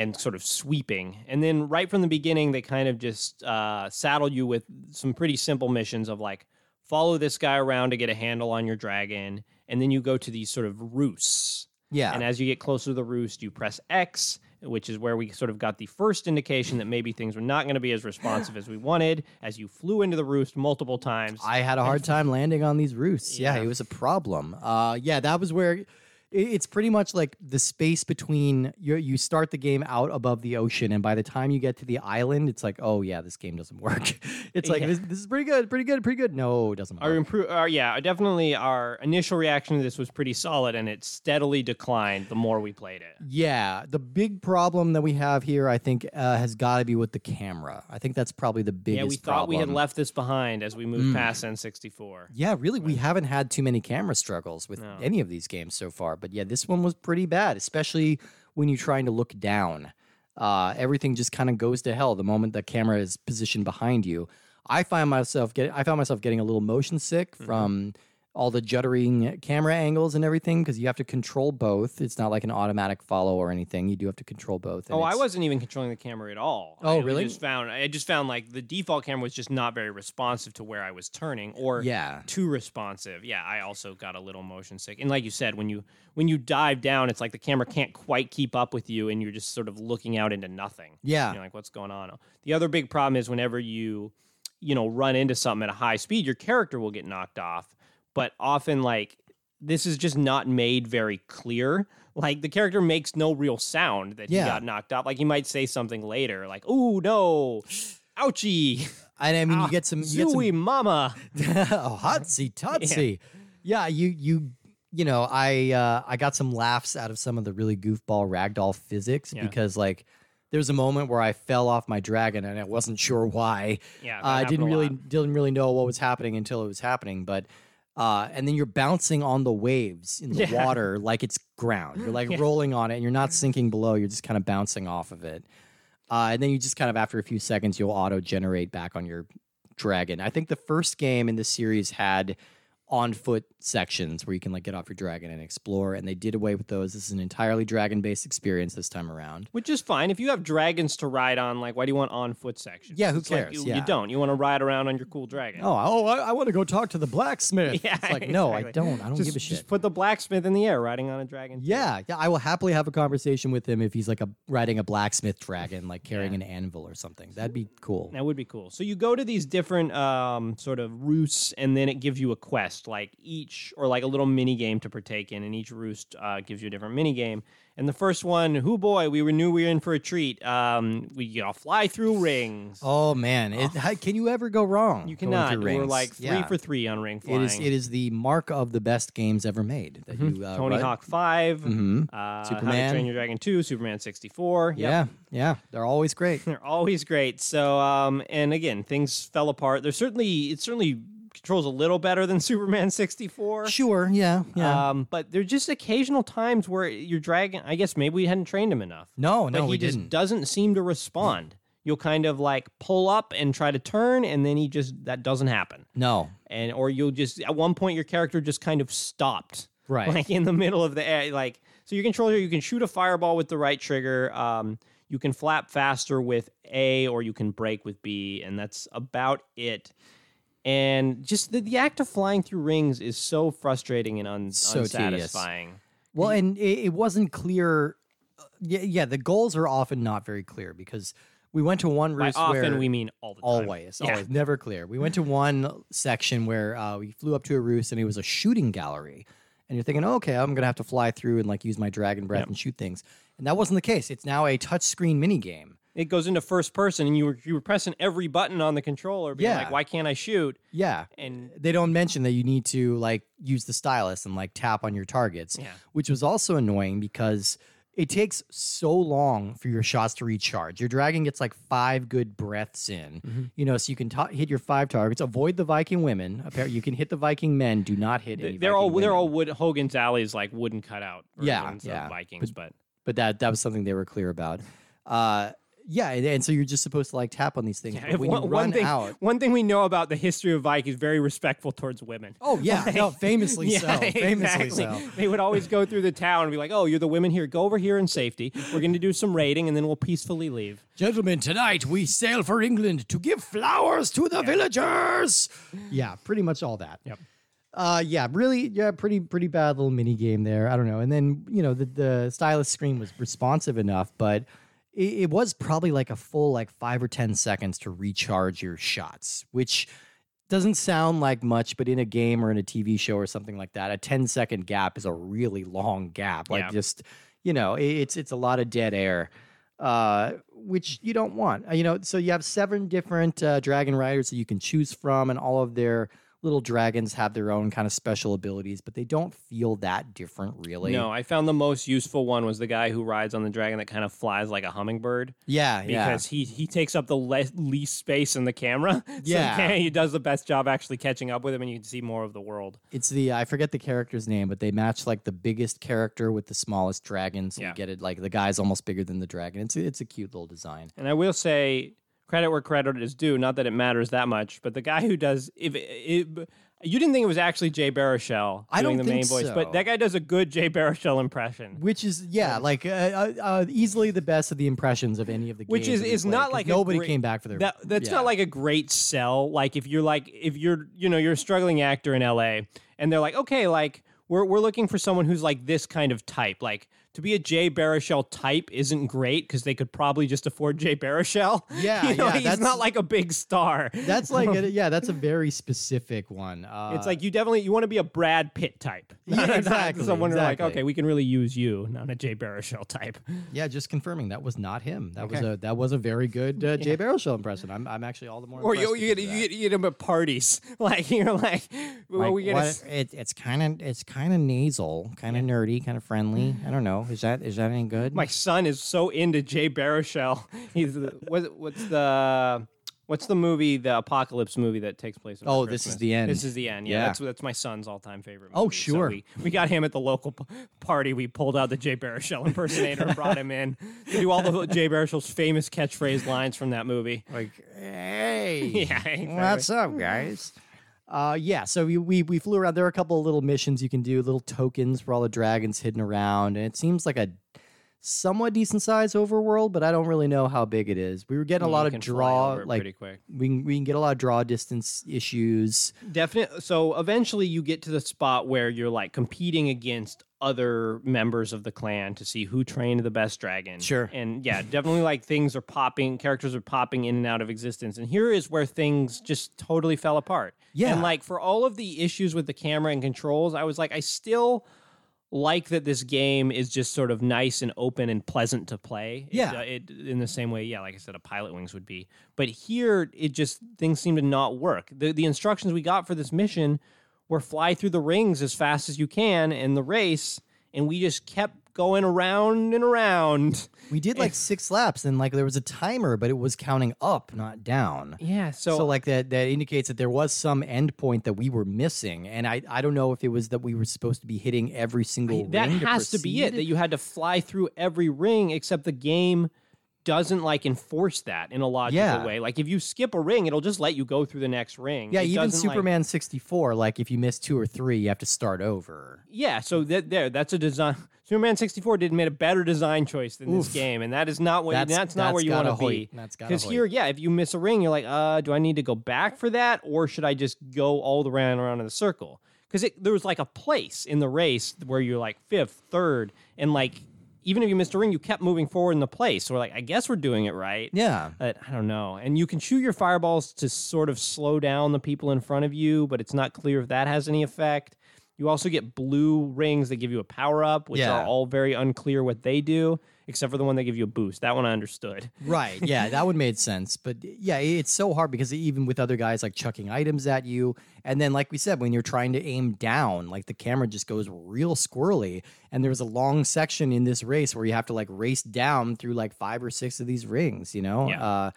and sort of sweeping. And then right from the beginning, they kind of just uh, saddled you with some pretty simple missions of like follow this guy around to get a handle on your dragon, and then you go to these sort of roosts. yeah. And as you get closer to the roost, you press X, which is where we sort of got the first indication that maybe things were not going to be as responsive as we wanted. As you flew into the roost multiple times, I had a hard time landing on these roosts. Yeah, Yeah. it was a problem. Uh, yeah, that was where it's pretty much like the space between you. You start the game out above the ocean, and by the time you get to the island, it's like, oh yeah, this game doesn't work. It's like Yeah. this, this is pretty good, pretty good, pretty good. No, it doesn't our work. improve, uh, yeah, definitely our initial reaction to this was pretty solid, and it steadily declined the more we played it. Yeah, the big problem that we have here, I think, uh, has got to be with the camera. I think that's probably the biggest. Yeah, we thought we had left this behind as we moved Mm. past N64. Yeah, really, we haven't had too many camera struggles with No. any of these games so far. But yeah, this one was pretty bad, especially when you're trying to look down. Uh, everything just kind of goes to hell the moment the camera is positioned behind you. I find myself getting, I found myself getting a little motion sick Mm-hmm. from all the juddering camera angles and everything because you have to control both. It's not like an automatic follow or anything. You do have to control both. Oh, I wasn't even controlling the camera at all. Oh, I really? Just found I just found like the default camera was just not very responsive to where I was turning, or Yeah. too responsive. Yeah, I also got a little motion sick. And like you said, when you when you dive down, it's like the camera can't quite keep up with you, and you're just sort of looking out into nothing. Yeah. You're like, what's going on? The other big problem is whenever you, you know, run into something at a high speed, your character will get knocked off. But often, like, this is just not made very clear. Like, the character makes no real sound that Yeah. he got knocked off. Like, he might say something later, like, "Ooh, no, ouchie, And I mean, Ah, you get some, you get some mama." oh, hotsy totsy. Yeah. you you you know, I uh I got some laughs out of some of the really goofball ragdoll physics Yeah. because like there was a moment where I fell off my dragon and I wasn't sure why. Yeah, Uh, I didn't really didn't really know what was happening until it was happening, but uh, and then you're bouncing on the waves in the Yeah. water like it's ground. You're like Yeah. rolling on it, and you're not sinking below. You're just kind of bouncing off of it. Uh, and then you just kind of after a few seconds, you'll auto generate back on your dragon. I think the first game in the series had on foot sections where you can like get off your dragon and explore, and they did away with those. This is an entirely dragon based experience this time around. Which is fine. If you have dragons to ride on, like, why do you want on foot sections? Yeah, who It's like cares? you, Yeah. you don't. You want to ride around on your cool dragon. Oh, oh, I, I want to go talk to the blacksmith. Yeah, it's like no, I don't. I don't just, give a shit. Just put the blacksmith in the air riding on a dragon. too. Yeah, yeah, I will happily have a conversation with him if he's like a riding a blacksmith dragon, like carrying Yeah. an anvil or something. That'd be cool. That would be cool. So you go to these different um, sort of roosts, and then it gives you a quest. Roost. Like each, or like a little mini game to partake in, and each roost uh, gives you a different mini game. And the first one, who boy, we were knew we were in for a treat. Um, we you know fly through rings. Oh man, it, how, can you ever go wrong? you cannot. We were like three Yeah. for three on ring It flying. is. It is the mark of the best games ever made. That you uh, Mm-hmm. Tony Hawk 5 Mhm. uh, How to Superman. Train Your Dragon Two, Superman sixty four. Yeah, yeah, they're always great. They're always great. So, um, and again, things fell apart. There's certainly it's certainly controls a little better than Superman 64. Sure, yeah, yeah. Um, but there's just occasional times where your dragon. I guess maybe we hadn't trained him enough. no, no, he we just didn't. doesn't seem to respond. You'll kind of like pull up and try to turn, and then he just that doesn't happen. No, And or you'll just at one point your character just kind of stopped right. like in the middle of the air. Like so, your controller you can shoot a fireball with the right trigger. Um, you can flap faster with A, or you can break with B, and that's about it. And just the, the act of flying through rings is so frustrating and un- So tedious. unsatisfying. Well, and it, it wasn't clear. uh, Yeah, yeah, the goals are often not very clear because we went to one By roost often where we mean all the time. always, Yeah. always, never clear. We went to one section where uh, we flew up to a roost and it was a shooting gallery, and you're thinking, okay, I'm gonna have to fly through and like use my dragon breath Yep. and shoot things, and that wasn't the case. It's now a touchscreen mini game. It goes into first person, and you were you were pressing every button on the controller, being Yeah. like, "Why can't I shoot?" Yeah, And they don't mention that you need to like use the stylus and like tap on your targets, Yeah. which was also annoying because it takes so long for your shots to recharge. Your dragon gets like five good breaths in, Mm-hmm. you know, so you can ta- hit your five targets. Avoid the Viking women. Apparently, you can hit the Viking men. Do not hit any. they're all Viking they're all wood Hogan's Alley's like wooden cutout Yeah, yeah. Vikings, but But that that was something they were clear about. Uh, yeah, and, and so you're just supposed to like tap on these things. Yeah, but when one, you one run thing, out. one thing we know about the history of Vikings, is very respectful towards women. Oh yeah, no, famously so. Famously exactly. so. They would always go through the town and be like, "Oh, you're the women here. Go over here in safety. We're going to do some raiding, and then we'll peacefully leave." Gentlemen, tonight we sail for England to give flowers to the villagers. Yeah, pretty much all that. Yep. Uh, yeah, really, yeah, pretty, pretty bad little mini game there. I don't know. And then you know the the stylus screen was responsive enough, but it, it was probably like a full like five or ten seconds to recharge your shots, which doesn't sound like much, but in a game or in a TV show or something like that, a 10 second gap is a really long gap. Like Yeah. just, you know, it- it's it's a lot of dead air. Uh, which you don't want. Uh, You know, so you have seven different uh, dragon riders that you can choose from, and all of their little dragons have their own kind of special abilities, but they don't feel that different, really. No, I found the most useful one was the guy who rides on the dragon that kind of flies like a hummingbird Yeah, yeah. because he he takes up the le- least space in the camera. So Yeah. okay, he does the best job actually catching up with him, and you can see more of the world. It's the I forget the character's name, but they match like the biggest character with the smallest dragon. So Yeah. you get it like the guy's almost bigger than the dragon. It's it's a cute little design. And I will say credit where credit is due. Not that it matters that much, but the guy who does if it, you didn't think it was actually Jay Baruchel I doing don't the main think voice, so. but that guy does a good Jay Baruchel impression. Which is yeah, like uh, uh, uh, easily the best of the impressions of any of the Which games is that we is played, not 'cause like a nobody great- came back for their That that's yeah. not like a great sell. Like if you're like if you're you know you're a struggling actor in L.A. and they're like okay like we're we're looking for someone who's like this kind of type like. To be a Jay Baruchel type isn't great because they could probably just afford Jay Baruchel. Yeah, you know, yeah, he's that's- not like a big star. That's like a, yeah, that's a very specific one. Uh, It's like you definitely you want to be a Brad Pitt type. Yeah, exactly, Someone who's like, okay, we can really use you, not a Jay Baruchel type. yeah, just confirming that was not him. That was a that was a very good uh, Jay Baruchel impression. I'm I'm actually all the more. Or you, you get you get, you get him at parties, like you're like, well, Like, we get it, it's kind of it's kind of nasal, kind of nerdy, kind of friendly. I don't know. Is that is that any good? my son is so into Jay Baruchel. He's the, what, what's the what's the movie, the apocalypse movie that takes place? Oh, This Is the End. This is the end. Yeah, Yeah. that's that's my son's all time favorite. Oh, movie. So sure. we, we got him at the local p- party. We pulled out the Jay Baruchel impersonator and brought him in to do all the Jay Baruchel's famous catchphrase lines from that movie. like, hey, Yeah, exactly. what's up, guys? Uh, yeah, so we, we we flew around. There are a couple of little missions you can do, little tokens for all the dragons hidden around, and it seems like a somewhat decent sized overworld, but I don't really know how big it is. We were getting a lot of draw, like pretty quick. we can, we can get a lot of draw distance issues. Definitely. So eventually, you get to the spot where you're like competing against other members of the clan to see who trained the best dragon. Sure. And yeah, definitely like things are popping, characters are popping in and out of existence. And here is where things just totally fell apart. Yeah. And like for all of the issues with the camera and controls, I was like, I still like that this game is just sort of nice and open and pleasant to play. Yeah. uh, It, in the same way, yeah, like I said, a Pilotwings would be. But here, it just things seem to not work. The the instructions we got for this mission were fly through the rings as fast as you can in the race, and we just kept going around and around. We did like six laps, and like there was a timer, but it was counting up, not down. Yeah, so, So, like that that indicates that there was some endpoint that we were missing, and I I don't know if it was that we were supposed to be hitting every single ring that has to, be it. That you had to fly through every ring, except the game doesn't like enforce that in a logical Yeah. way. Like if you skip a ring, it'll just let you go through the next ring. yeah, It even like- Superman sixty four, like if you miss two or three, you have to start over. Yeah, so that there, that's a design. Superman sixty four did made a better design choice than this game, and that is not what That's- that's, not where you want gotta be. Because here, yeah, if you miss a ring, you're like, uh, do I need to go back for that, or should I just go all the way around in the circle? Because there was like a place in the race where you're like fifth, third, and like even if you missed a ring, you kept moving forward in the place. So we're like, I guess we're doing it right. Yeah, But I don't know. And you can shoot your fireballs to sort of slow down the people in front of you, but it's not clear if that has any effect. You also get blue rings that give you a power up, which Yeah. are all very unclear what they do, except for the one that give you a boost. That one I understood. right. Yeah, that one made sense. But yeah, it's so hard because even with other guys like chucking items at you, and then like we said, when you're trying to aim down, like the camera just goes real squirrely. And there was a long section in this race where you have to like race down through like five or six of these rings. You know. Yeah. Uh,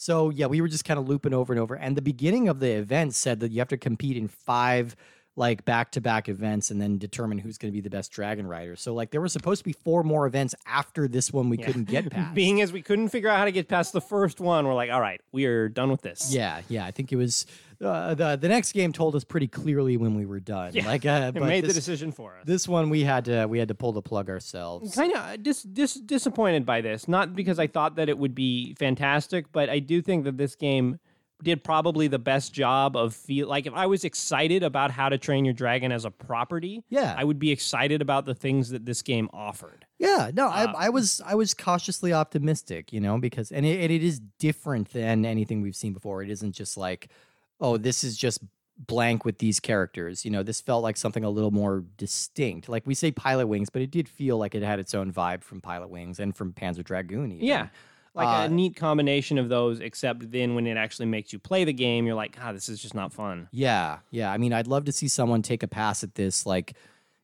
so yeah, we were just kind of looping over and over. And the beginning of the event said that you have to compete in five like back to back events and then determine who's going to be the best dragon rider. So like there were supposed to be four more events after this one we couldn't get past. Being as we couldn't figure out how to get past the first one, we're like, all right, we are done with this. yeah, yeah, I think it was uh, the the next game told us pretty clearly when we were done. Yeah, like uh, It made this, the decision for us. this one we had to we had to pull the plug ourselves. kind of dis, dis, disappointed by this. Not because I thought that it would be fantastic, but I do think that this game did probably the best job of feel like if I was excited about how to train your dragon as a property, Yeah. I would be excited about the things that this game offered. Yeah, no, Uh, I, I was I was cautiously optimistic, you know, because and it, and it is different than anything we've seen before. It isn't just like, oh, this is just blank with these characters. You know, this felt like something a little more distinct. Like we say Pilotwings, but it did feel like it had its own vibe from Pilotwings and from Panzer Dragoon. Even. Yeah. Like Uh, a neat combination of those, except then when it actually makes you play the game, you're like, ah, this is just not fun. Yeah, yeah. I mean, I'd love to see someone take a pass at this, like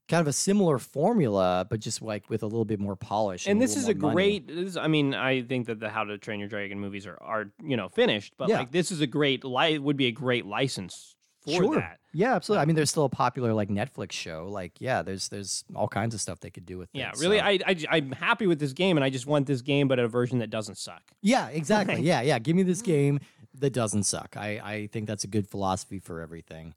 kind of a similar formula, but just like with a little bit more polish. and a this is a great this, i mean i think that the how to train your dragon movies are, are you know finished but Yeah. like this is a great li- would be a great license for sure. that Yeah, absolutely. I um, mean, there's still a popular like Netflix show. Like, yeah, there's there's all kinds of stuff they could do with. This. Yeah it, really so- I, I i'm happy with this game and i just want this game but a version that doesn't suck Yeah, exactly. yeah, yeah. Give me this game that doesn't suck. I I think that's a good philosophy for everything.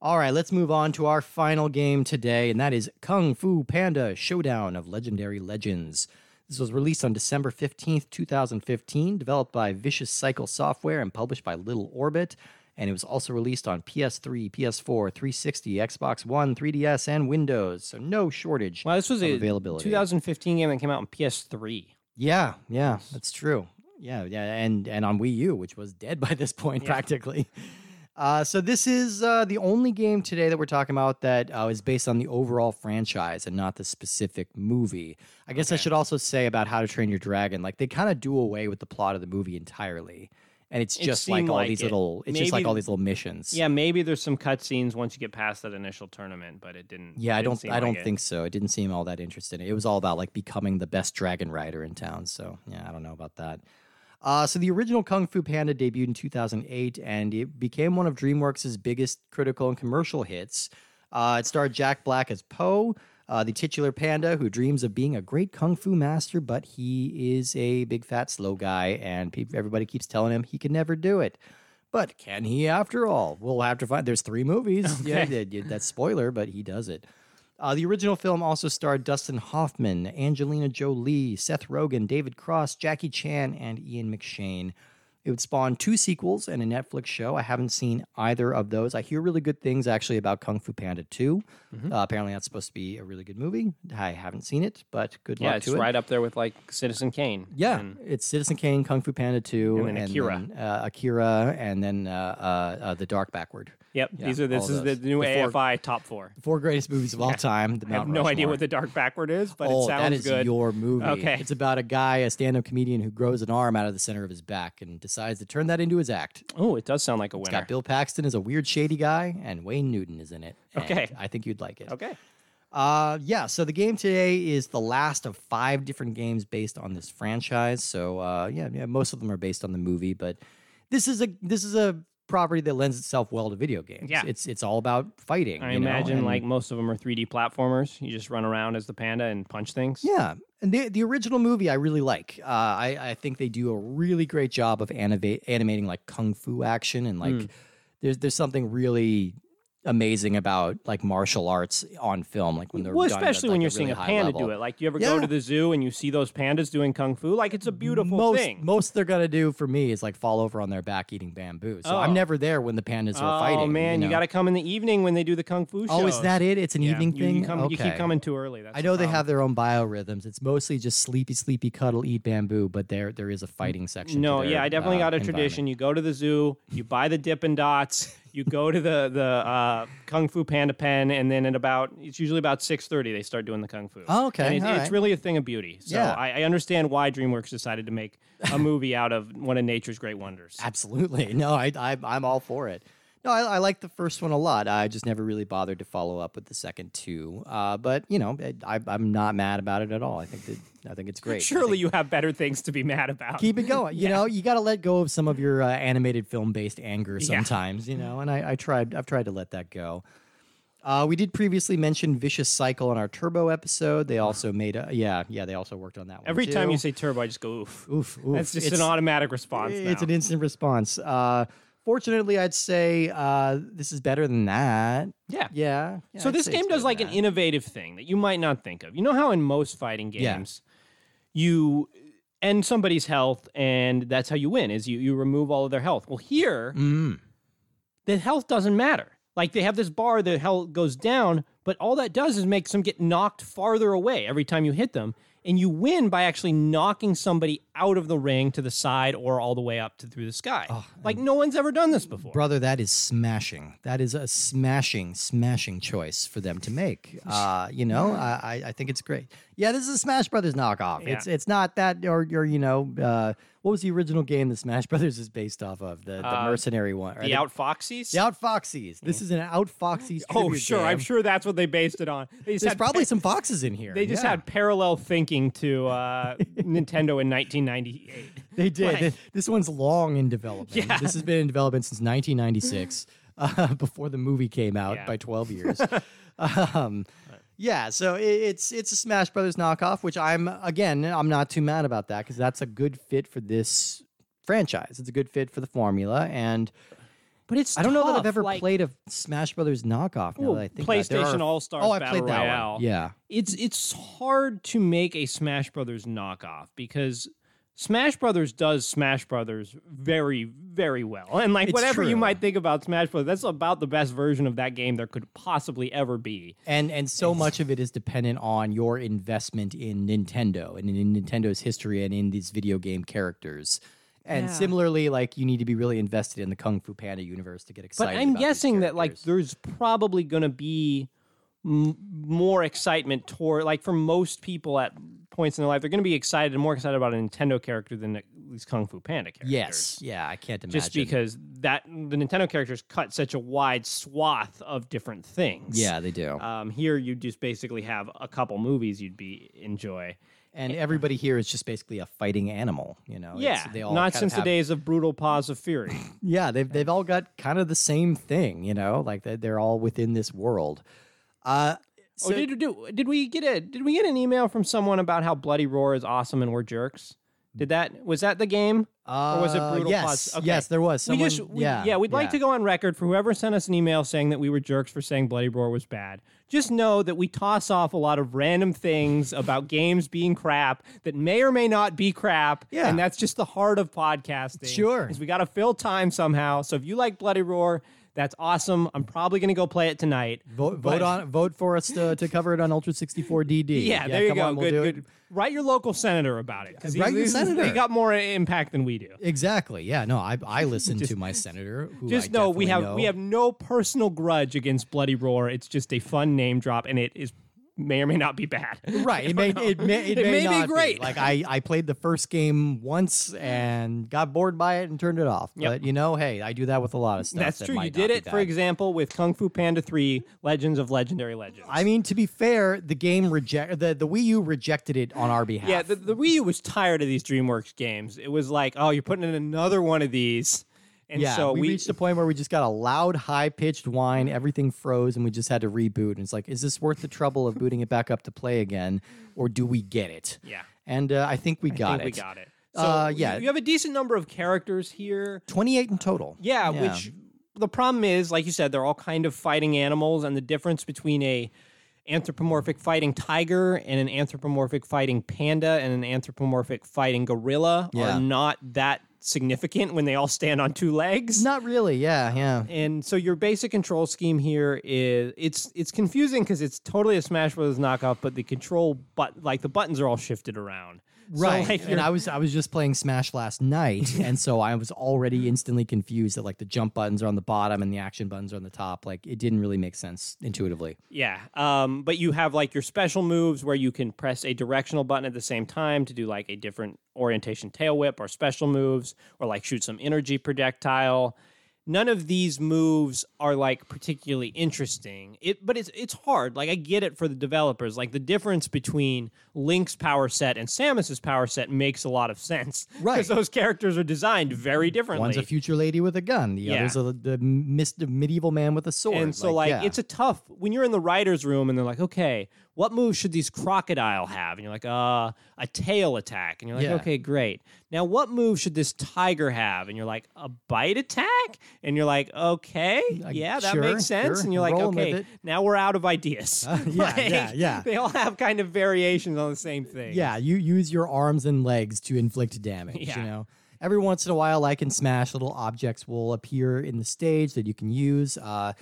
All right, let's move on to our final game today, and that is Kung Fu Panda Showdown of Legendary Legends. This was released on December 15th, 2015, developed by Vicious Cycle Software and published by Little Orbit. And it was also released on PS3, PS4, 360, Xbox One, 3DS, and Windows. So no shortage. well this was of a availability. 2015 game that came out on ps3 Yeah, yeah, that's true. Yeah, yeah, and and on Wii U, which was dead by this point Yeah. practically. Uh, so this is uh, the only game today that we're talking about that uh, is based on the overall franchise and not the specific movie. I guess I should also say about How to Train Your Dragon, like they kind of do away with the plot of the movie entirely, and it's It just like all like these it. little. It's just like all these little missions. yeah maybe there's some cutscenes once you get past that initial tournament but it didn't Yeah, I didn't don't. I don't it. think so. It didn't seem all that interested. It was all about like becoming the best dragon rider in town. So yeah, I don't know about that. Uh, so the original Kung Fu Panda debuted in 2008, and it became one of DreamWorks' biggest critical and commercial hits. Uh, it starred Jack Black as Po, uh, the titular panda who dreams of being a great kung fu master, but he is a big fat slow guy, and pe- everybody keeps telling him he can never do it. But can he after all? We'll have to find. There's three movies. Yeah, Okay. yeah, that's spoiler, but he does it. Uh, the original film also starred Dustin Hoffman, Angelina Jolie, Seth Rogen, David Cross, Jackie Chan, and Ian McShane. It would spawn two sequels and a Netflix show. I haven't seen either of those. I hear really good things actually about Kung Fu Panda 2. Mm-hmm. Uh, apparently, that's supposed to be a really good movie. I haven't seen it, but good Yeah, luck to it. Yeah, it's right up there with like Citizen Kane. Yeah, And- it's Citizen Kane, Kung Fu Panda 2, And then Akira. then, uh, Akira, and then uh, uh, uh, The Dark Backward. Yep. Yeah, These are this is the new The four- AFI top four. The four greatest movies of all time. I have no idea what the dark backward is, but oh, it sounds that is good. your movie. Okay. It's about a guy, a stand-up comedian, who grows an arm out of the center of his back and decides to turn that into his act. oh, it does sound like a It's winner. got Bill Paxton as a weird, shady guy, and Wayne Newton is in it. Okay. I think you'd like it. Okay. Uh, yeah. So the game today is the last of five different games based on this franchise. So uh, yeah, yeah, most of them are based on the movie, but this is a this is a property that lends itself well to video games. Yeah. It's it's all about fighting. I imagine and- like most of them are 3D platformers. You just run around as the panda and punch things. Yeah, and the the original movie I really like. Uh, I I think they do a really great job of animate, animating like kung fu action and like Mm. there's there's something really amazing about like martial arts on film. Like when they're Well, done at, especially like, when you're seeing really a panda level. do it. Like, you ever go to the zoo and you see those pandas doing kung fu? Like, it's a beautiful most, thing. Most they're gonna do for me is like fall over on their back eating bamboo. So I'm Oh. never there when the pandas are oh fighting. Oh man, you, know? got to come in the evening when they do the kung fu shows. Oh, is that it? It's an Yeah, evening you, thing. You, come, you keep coming too early. That's I the know they have their own biorhythms. It's mostly just sleepy, sleepy, cuddle, eat bamboo, but there there is a fighting section. to No, their, yeah, I definitely uh, got a tradition. You go to the zoo, you buy the Dippin' Dots, you go to the the uh, Kung Fu Panda Pen, and then at about it's usually about six thirty they start doing the Kung Fu. Oh, okay, And it's, it's right. really a thing of beauty. So Yeah. I, I understand why DreamWorks decided to make a movie out of one of nature's great wonders. Absolutely. No, I, I I'm all for it. No, I, I like the first one a lot. I just never really bothered to follow up with the second two. Uh, but you know, I, I'm not mad about it at all. I think that I think it's great. Surely think- you have better things to be mad about. keep it going. You know, you got to let go of some of your uh, animated film based anger Yeah. sometimes. You know, and I, I tried. I've tried to let that go. Uh, we did previously mention Vicious Cycle in our Turbo episode. They also made a yeah, yeah. They also worked on that one. Every time you say turbo, I just go oof. oof, oof, That's just it's- an automatic response. It's now. an instant response. Uh, fortunately, I'd say uh, this is better than that. yeah. Yeah. yeah, So I'd this game does like an that. innovative thing that you might not think of. You know how in most fighting Yeah. games you end somebody's health and that's how you win is you, you remove all of their health. Well here Mm. the health doesn't matter. Like they have this bar, the health goes down, but all that does is make them get knocked farther away every time you hit them. And you win by actually knocking somebody out of the ring to the side or all the way up to through the sky. like no one's ever done this before. Brother, that is smashing. That is a smashing, smashing choice for them to make. Uh, you know, I, I- I think it's great. Yeah, this is a Smash Brothers knockoff. It's it's not that or or you know, uh, what was the original game that Smash Brothers is based off of? The the Uh, mercenary one. the Outfoxies? the Outfoxies. This is an Outfoxies. Oh, sure. I'm sure that's what they based it on. They There's probably pa- some foxes in here. They just Yeah. had parallel thinking to uh, Nintendo in 1998. They did. Like- this one's long in development. Yeah. This has been in development since 1996, uh, before the movie came out Yeah. by 12 years. um, yeah, so it, it's it's a Smash Brothers knockoff, which I'm again I'm not too mad about that because that's a good fit for this franchise. It's a good fit for the formula, and But it's I don't know that I've ever like, played a Smash Brothers knockoff. Now Well, I think about it. There PlayStation All Stars Oh, I Battle played that Royale. one. Yeah. It's it's hard to make a Smash Brothers knockoff because Smash Brothers does Smash Brothers very very well. And like It's whatever you might think about Smash Brothers, that's about the best version of that game there could possibly ever be. And and so much of it is dependent on your investment in Nintendo and in Nintendo's history and in these video game characters. And Yeah. similarly, like you need to be really invested in the Kung Fu Panda universe to get excited. But. I'm guessing that like there's probably going to be m- more excitement toward like for most people at points in their life they're going to be excited and more excited about a Nintendo character than these Kung Fu Panda characters. yes, yeah, I can't imagine. Just because that the Nintendo characters cut such a wide swath of different things. yeah, they do. Um, here you just basically have a couple movies you'd be enjoy. and everybody here is just basically a fighting animal. You know, Yeah, they all not since the days of brutal paws of fury. Yeah, they've they've all got kind of the same thing. You know, like they- they're all within this world. Uh, so, oh, did, did did we get a did we get an email from someone about how Bloody Roar is awesome and we're jerks? Did that was that the game? Uh, Or was it Brutal yes, Plus? Okay. yes, there was. Someone, we just we, yeah, we'd like to go on record for whoever sent us an email saying that we were jerks for saying Bloody Roar was bad. Just know that we toss off a lot of random things about games being crap that may or may not be crap. Yeah. and that's just the heart of podcasting. Sure. is we got to fill time somehow. So if you like Bloody Roar. That's awesome. I'm probably going to go play it tonight. Vote, vote on vote for us to, to cover it on Ultra 64 DD. Yeah, there you go. on, we'll good, do good. It. Write your local senator about it because Write your senator. They got more impact than we do. Exactly. Yeah. No, I I listen to my senator. Who Just know we have definitely we have no personal grudge against Bloody Roar. It's just a fun name drop, and it is may or may not be bad. Right. It may it may it, It may be not great. Like I I played the first game once and got bored by it and turned it off. Yep. But you know, hey, I do that with a lot of stuff. That's that true. You did it, for example, with Kung Fu Panda 3: Legends of Legendary Legends. I mean, to be fair, the game reject the the Wii U rejected it on our behalf. yeah, the, the Wii U was tired of these DreamWorks games. It was like, oh, you're putting in another one of these, and yeah, so we, we, reached a point where we just got a loud, high pitched whine. Everything froze, and we just had to reboot. And it's like, is this worth the trouble of booting it back up to play again, or do we get it? yeah, And uh, I think we I got think it. we got it. So Uh, yeah. you have a decent number of characters here. Twenty eight in total. Yeah, which the problem is, like you said, they're all kind of fighting animals, and the difference between a anthropomorphic fighting tiger and an anthropomorphic fighting panda and an anthropomorphic fighting gorilla Yeah. are not that significant when they all stand on two legs. Not really. Yeah, yeah. And so your basic control scheme here is it's it's confusing because it's totally a Smash Bros. knockoff, but the control but like the buttons are all shifted around. So, Right. like, and I was I was just playing Smash last night, and so I was already instantly confused that like the jump buttons are on the bottom and the action buttons are on the top. Like it didn't really make sense intuitively. Yeah, um, but you have like your special moves where you can press a directional button at the same time to do like a different orientation tail whip or special moves or like shoot some energy projectile. None of these moves are like particularly interesting. It, but it's it's hard. Like I get it for the developers. Like the difference between Link's power set and Samus's power set makes a lot of sense. Right. because those characters are designed very differently. One's a future lady with a gun. The Yeah. other's a, the medieval man with a sword. And so, like, yeah. it's a tough when you're in the writer's room and they're like, okay, what move should these crocodile have? And you're like, uh, a tail attack. And you're like, Yeah. okay, great. Now, what move should this tiger have? And you're like, a bite attack? And you're like, okay, yeah, that sure, makes sense. sure, And you're like, rolling okay, now we're out of ideas. Uh, yeah, Like, yeah, yeah. They all have kind of variations on the same thing. Yeah, you use your arms and legs to inflict damage. Yeah. You know, every once in a while, like in Smash, little objects will appear in the stage that you can use. Uh,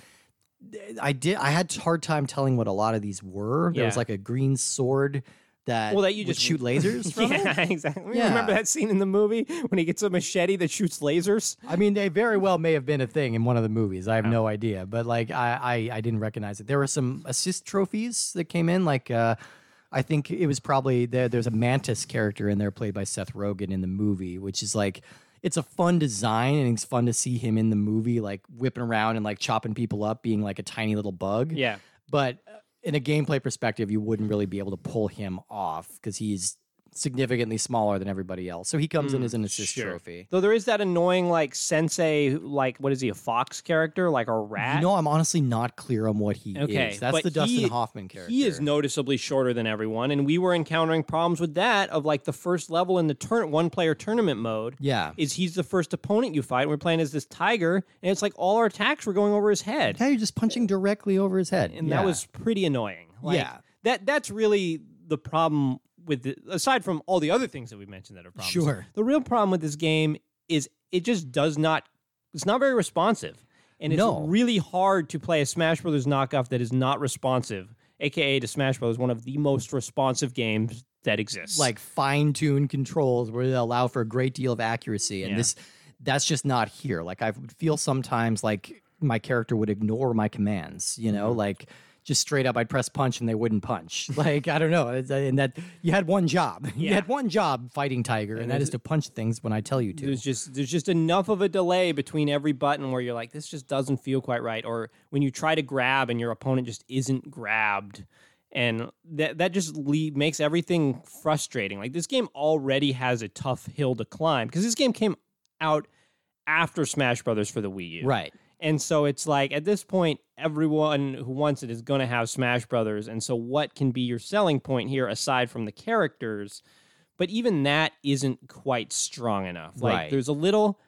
I did. I had a hard time telling what a lot of these were. There was like a green sword that Well, that you just shoot lasers from it. yeah, exactly. Yeah. Remember that scene in the movie when he gets a machete that shoots lasers? I mean, they very well may have been a thing in one of the movies. I have no idea, but like I, I, I didn't recognize it. There were some assist trophies that came in. Like uh, I think it was probably there. There's a Mantis character in there played by Seth Rogen in the movie, which is like it's a fun design and it's fun to see him in the movie, like whipping around and like chopping people up, being like a tiny little bug. Yeah. But in a gameplay perspective, you wouldn't really be able to pull him off because he's significantly smaller than everybody else. So he comes in mm, as an assist sure. trophy. Though there is that annoying like sensei, like what is he, a fox character, like a rat? You know, I'm honestly not clear on what he Okay, is. That's the Dustin he- Hoffman character. he is noticeably shorter than everyone, and we were encountering problems with that. Of like the first level in the turn one player tournament mode, Yeah. is he's the first opponent you fight. And we're playing as this tiger, and it's like all our attacks were going over his head, Yeah, you're just punching directly over his head. and Yeah. that was pretty annoying. Like, Yeah. that that's really the problem with the, aside from all the other things that we mentioned that are problems. Sure. the real problem with this game is it just does not. It's not very responsive, and it's No. really hard to play a Smash Brothers knockoff that is not responsive. AKA to Smash Bros. one of the most responsive games that exists. like fine-tuned controls where they allow for a great deal of accuracy and Yeah. this that's just not here like i would feel sometimes like my character would ignore my commands you know Mm-hmm. like just straight up i'd press punch and they wouldn't punch. Like i don't know uh, and that you had one job. You had one job fighting tiger and, that is to punch things when i tell you to. There's just there's just enough of a delay between every button where you're like this just doesn't feel quite right or when you try to grab and your opponent just isn't grabbed. And that that just le- makes everything frustrating. Like this game already has a tough hill to climb because this game came out after Smash Brothers for the Wii U. Right and so it's like at this point, everyone who wants it is going to have Smash Brothers. And so, what can be your selling point here aside from the characters? but even that isn't quite strong enough. Like Right. there's a little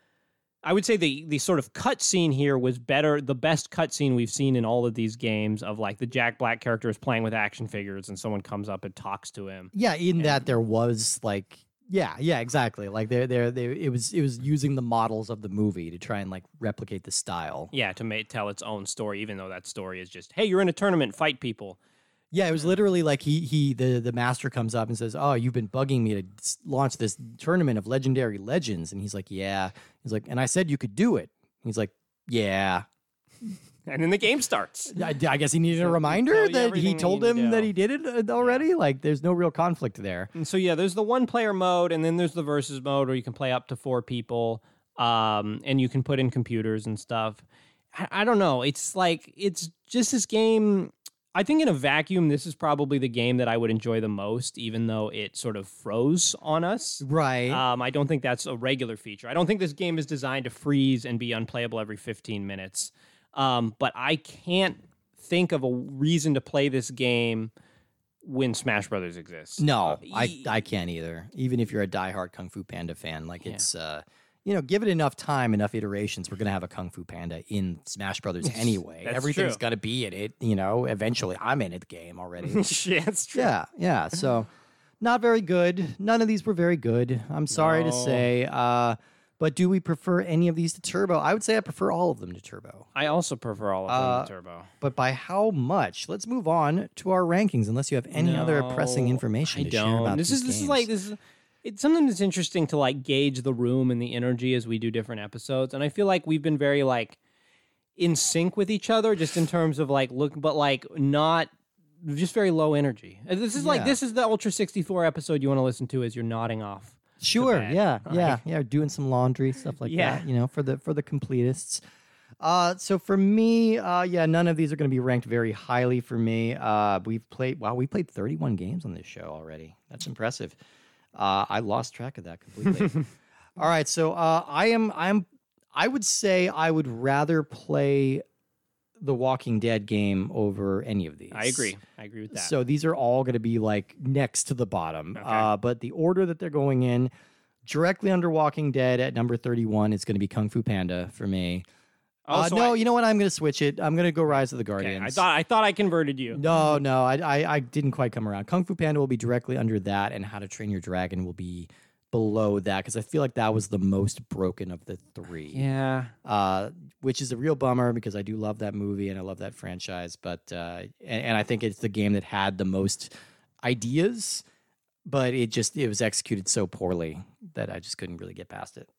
I would say the the sort of cut scene here was better, the best cut scene we've seen in all of these games of like the Jack Black character is playing with action figures and someone comes up and talks to him. Yeah, in that there was like yeah, yeah, exactly. Like there there there it was it was using the models of the movie to try and like replicate the style. Yeah, to make, tell its own story, even though that story is just, hey, you're in a tournament, fight people. Yeah, it was literally like he he the the master comes up and says, "Oh, you've been bugging me to launch this tournament of legendary legends." And he's like, "Yeah." He's like, "And I said you could do it." He's like, "Yeah." And then the game starts. I, I guess he needed a reminder that he told him to that he did it uh, already. Like, there's no real conflict there. And so yeah, there's the one player mode, and then there's the versus mode where you can play up to four people, um, and you can put in computers and stuff. I, I don't know. It's like it's just this game. I think in a vacuum, this is probably the game that I would enjoy the most, even though it sort of froze on us. Right. Um, I don't think that's a regular feature. I don't think this game is designed to freeze and be unplayable every 15 minutes. Um, but I can't think of a reason to play this game when Smash Brothers exists. no, Uh, I I can't either. Even if you're a diehard Kung Fu Panda fan, like it's uh, you know, give it enough time, enough iterations, we're gonna have a Kung Fu Panda in Smash Brothers anyway. Everything's true. gonna be in it. You know, eventually, I'm in it the game already. yeah, it's true. Yeah, yeah. So not very good. None of these were very good. I'm sorry to say. Uh, but do we prefer any of these to Turbo? I would say I prefer all of them to Turbo. I also prefer all of them Uh, to Turbo. But by how much? Let's move on to our rankings. Unless you have any other pressing information I to don't. share about this is this is like this is it's something that's interesting to like gauge the room and the energy as we do different episodes. And I feel like we've been very like in sync with each other, just in terms of like look, but like not just very low energy. This is like this is the Ultra sixty four episode you want to listen to as you're nodding off. Sure. Yeah. Yeah. Yeah. Doing some laundry stuff like Yeah. that. You know, for the for the completists. Uh, so for me, uh, yeah, none of these are going to be ranked very highly for me. Uh, we've played wow, we played 31 games on this show already. That's impressive. Uh, I lost track of that completely. All right, so uh, I am I'm I would say I would rather play the Walking Dead game over any of these. I agree. I agree with that. So these are all going to be like next to the bottom. Okay. Uh, but the order that they're going in, directly under Walking Dead at number 31 is going to be Kung Fu Panda for me. Uh, Also, no, I, you know what? I'm going to switch it. I'm going to go Rise of the okay, Guardians. I thought I thought I converted you. No, no, I, I, I didn't quite come around. Kung Fu Panda will be directly under that, and How to Train Your Dragon will be below that because I feel like that was the most broken of the three. Yeah. Uh, which is a real bummer because I do love that movie and I love that franchise. But uh, and, and I think it's the game that had the most ideas, but it just it was executed so poorly that I just couldn't really get past it.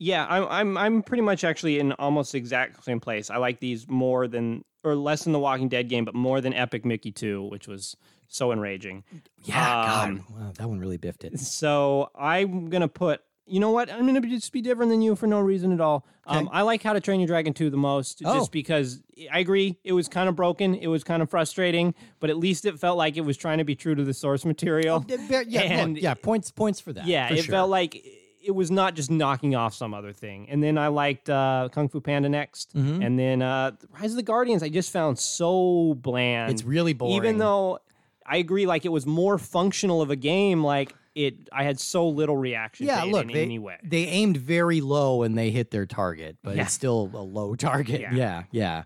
Yeah, I'm I'm I'm pretty much actually in almost exact same place. I like these more than or less than the Walking Dead game, but more than Epic Mickey 2, which was so enraging. Yeah, Um, God, wow, that one really biffed it. So I'm gonna put. You know what? I'm gonna be- just be different than you for no reason at all. Um, I like How to Train Your Dragon 2 the most, Oh. just because I agree it was kind of broken, it was kind of frustrating, but at least it felt like it was trying to be true to the source material. Yeah, yeah, yeah, look, yeah, points points for that. Yeah, for it sure. felt like it was not just knocking off some other thing. And then I liked uh, Kung Fu Panda next, Mhm. and then uh, Rise of the Guardians. I just found so bland. it's really boring. even though I agree, like it was more functional of a game. Like it, I had so little reaction. yeah, look, in they, any way. they aimed very low and they hit their target, but Yeah. it's still a low target. Yeah. Yeah. yeah,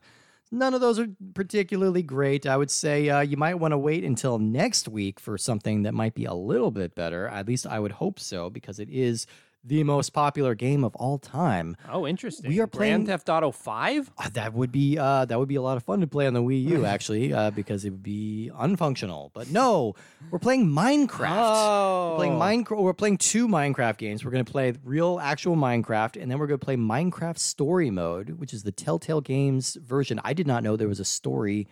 None of those are particularly great. I would say uh, you might want to wait until next week for something that might be a little bit better. At least I would hope so, because it is the most popular game of all time. Oh, interesting. We are playing- Grand Theft Auto Five. Uh, that would be uh, that would be a lot of fun to play on the Wii U, actually, uh, because it would be unfunctional. But no, we're playing Minecraft. Oh, We're playing Minecraft. We're playing two Minecraft games. We're going to play real, actual Minecraft, and then we're going to play Minecraft Story Mode, which is the Telltale Games version. I did not know there was a story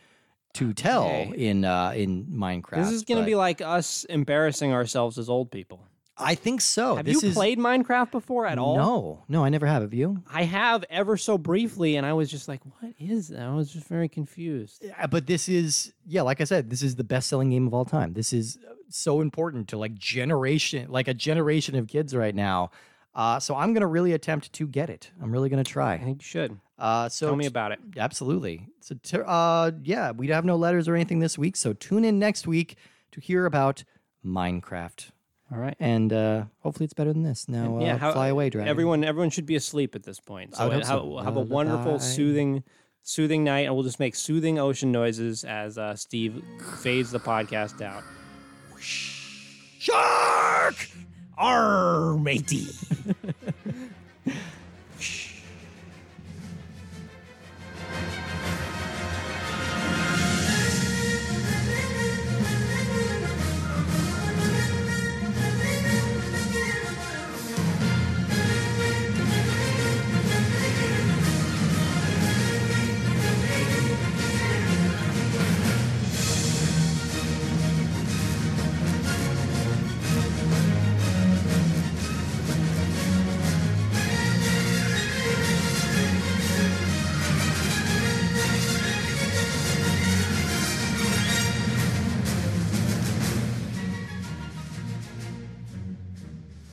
to tell Okay. in uh, in Minecraft. This is going to be like us embarrassing ourselves as old people. I think so. Have This you is- played Minecraft before at all? No, no, I never have. Have you? I have ever so briefly, and I was just like, "What is that?" I was just very confused. Yeah, but this is yeah, like I said, this is the best-selling game of all time. This is uh, so important to like generation, like a generation of kids right now. Uh, so I'm gonna really attempt to get it. I'm really gonna try. I think you should Uh, so tell me about it. absolutely. So t- uh, yeah, we have no letters or anything this week. So tune in next week to hear about Minecraft. All right, and uh, hopefully it's better than this. Now, uh, yeah, how- fly away, dragon. Everyone, everyone should be asleep at this point. I So would hope have, so. have a wonderful, Lullaby. soothing, soothing night, and we'll just make soothing ocean noises as uh, Steve fades the podcast out. Shark! Arr, matey.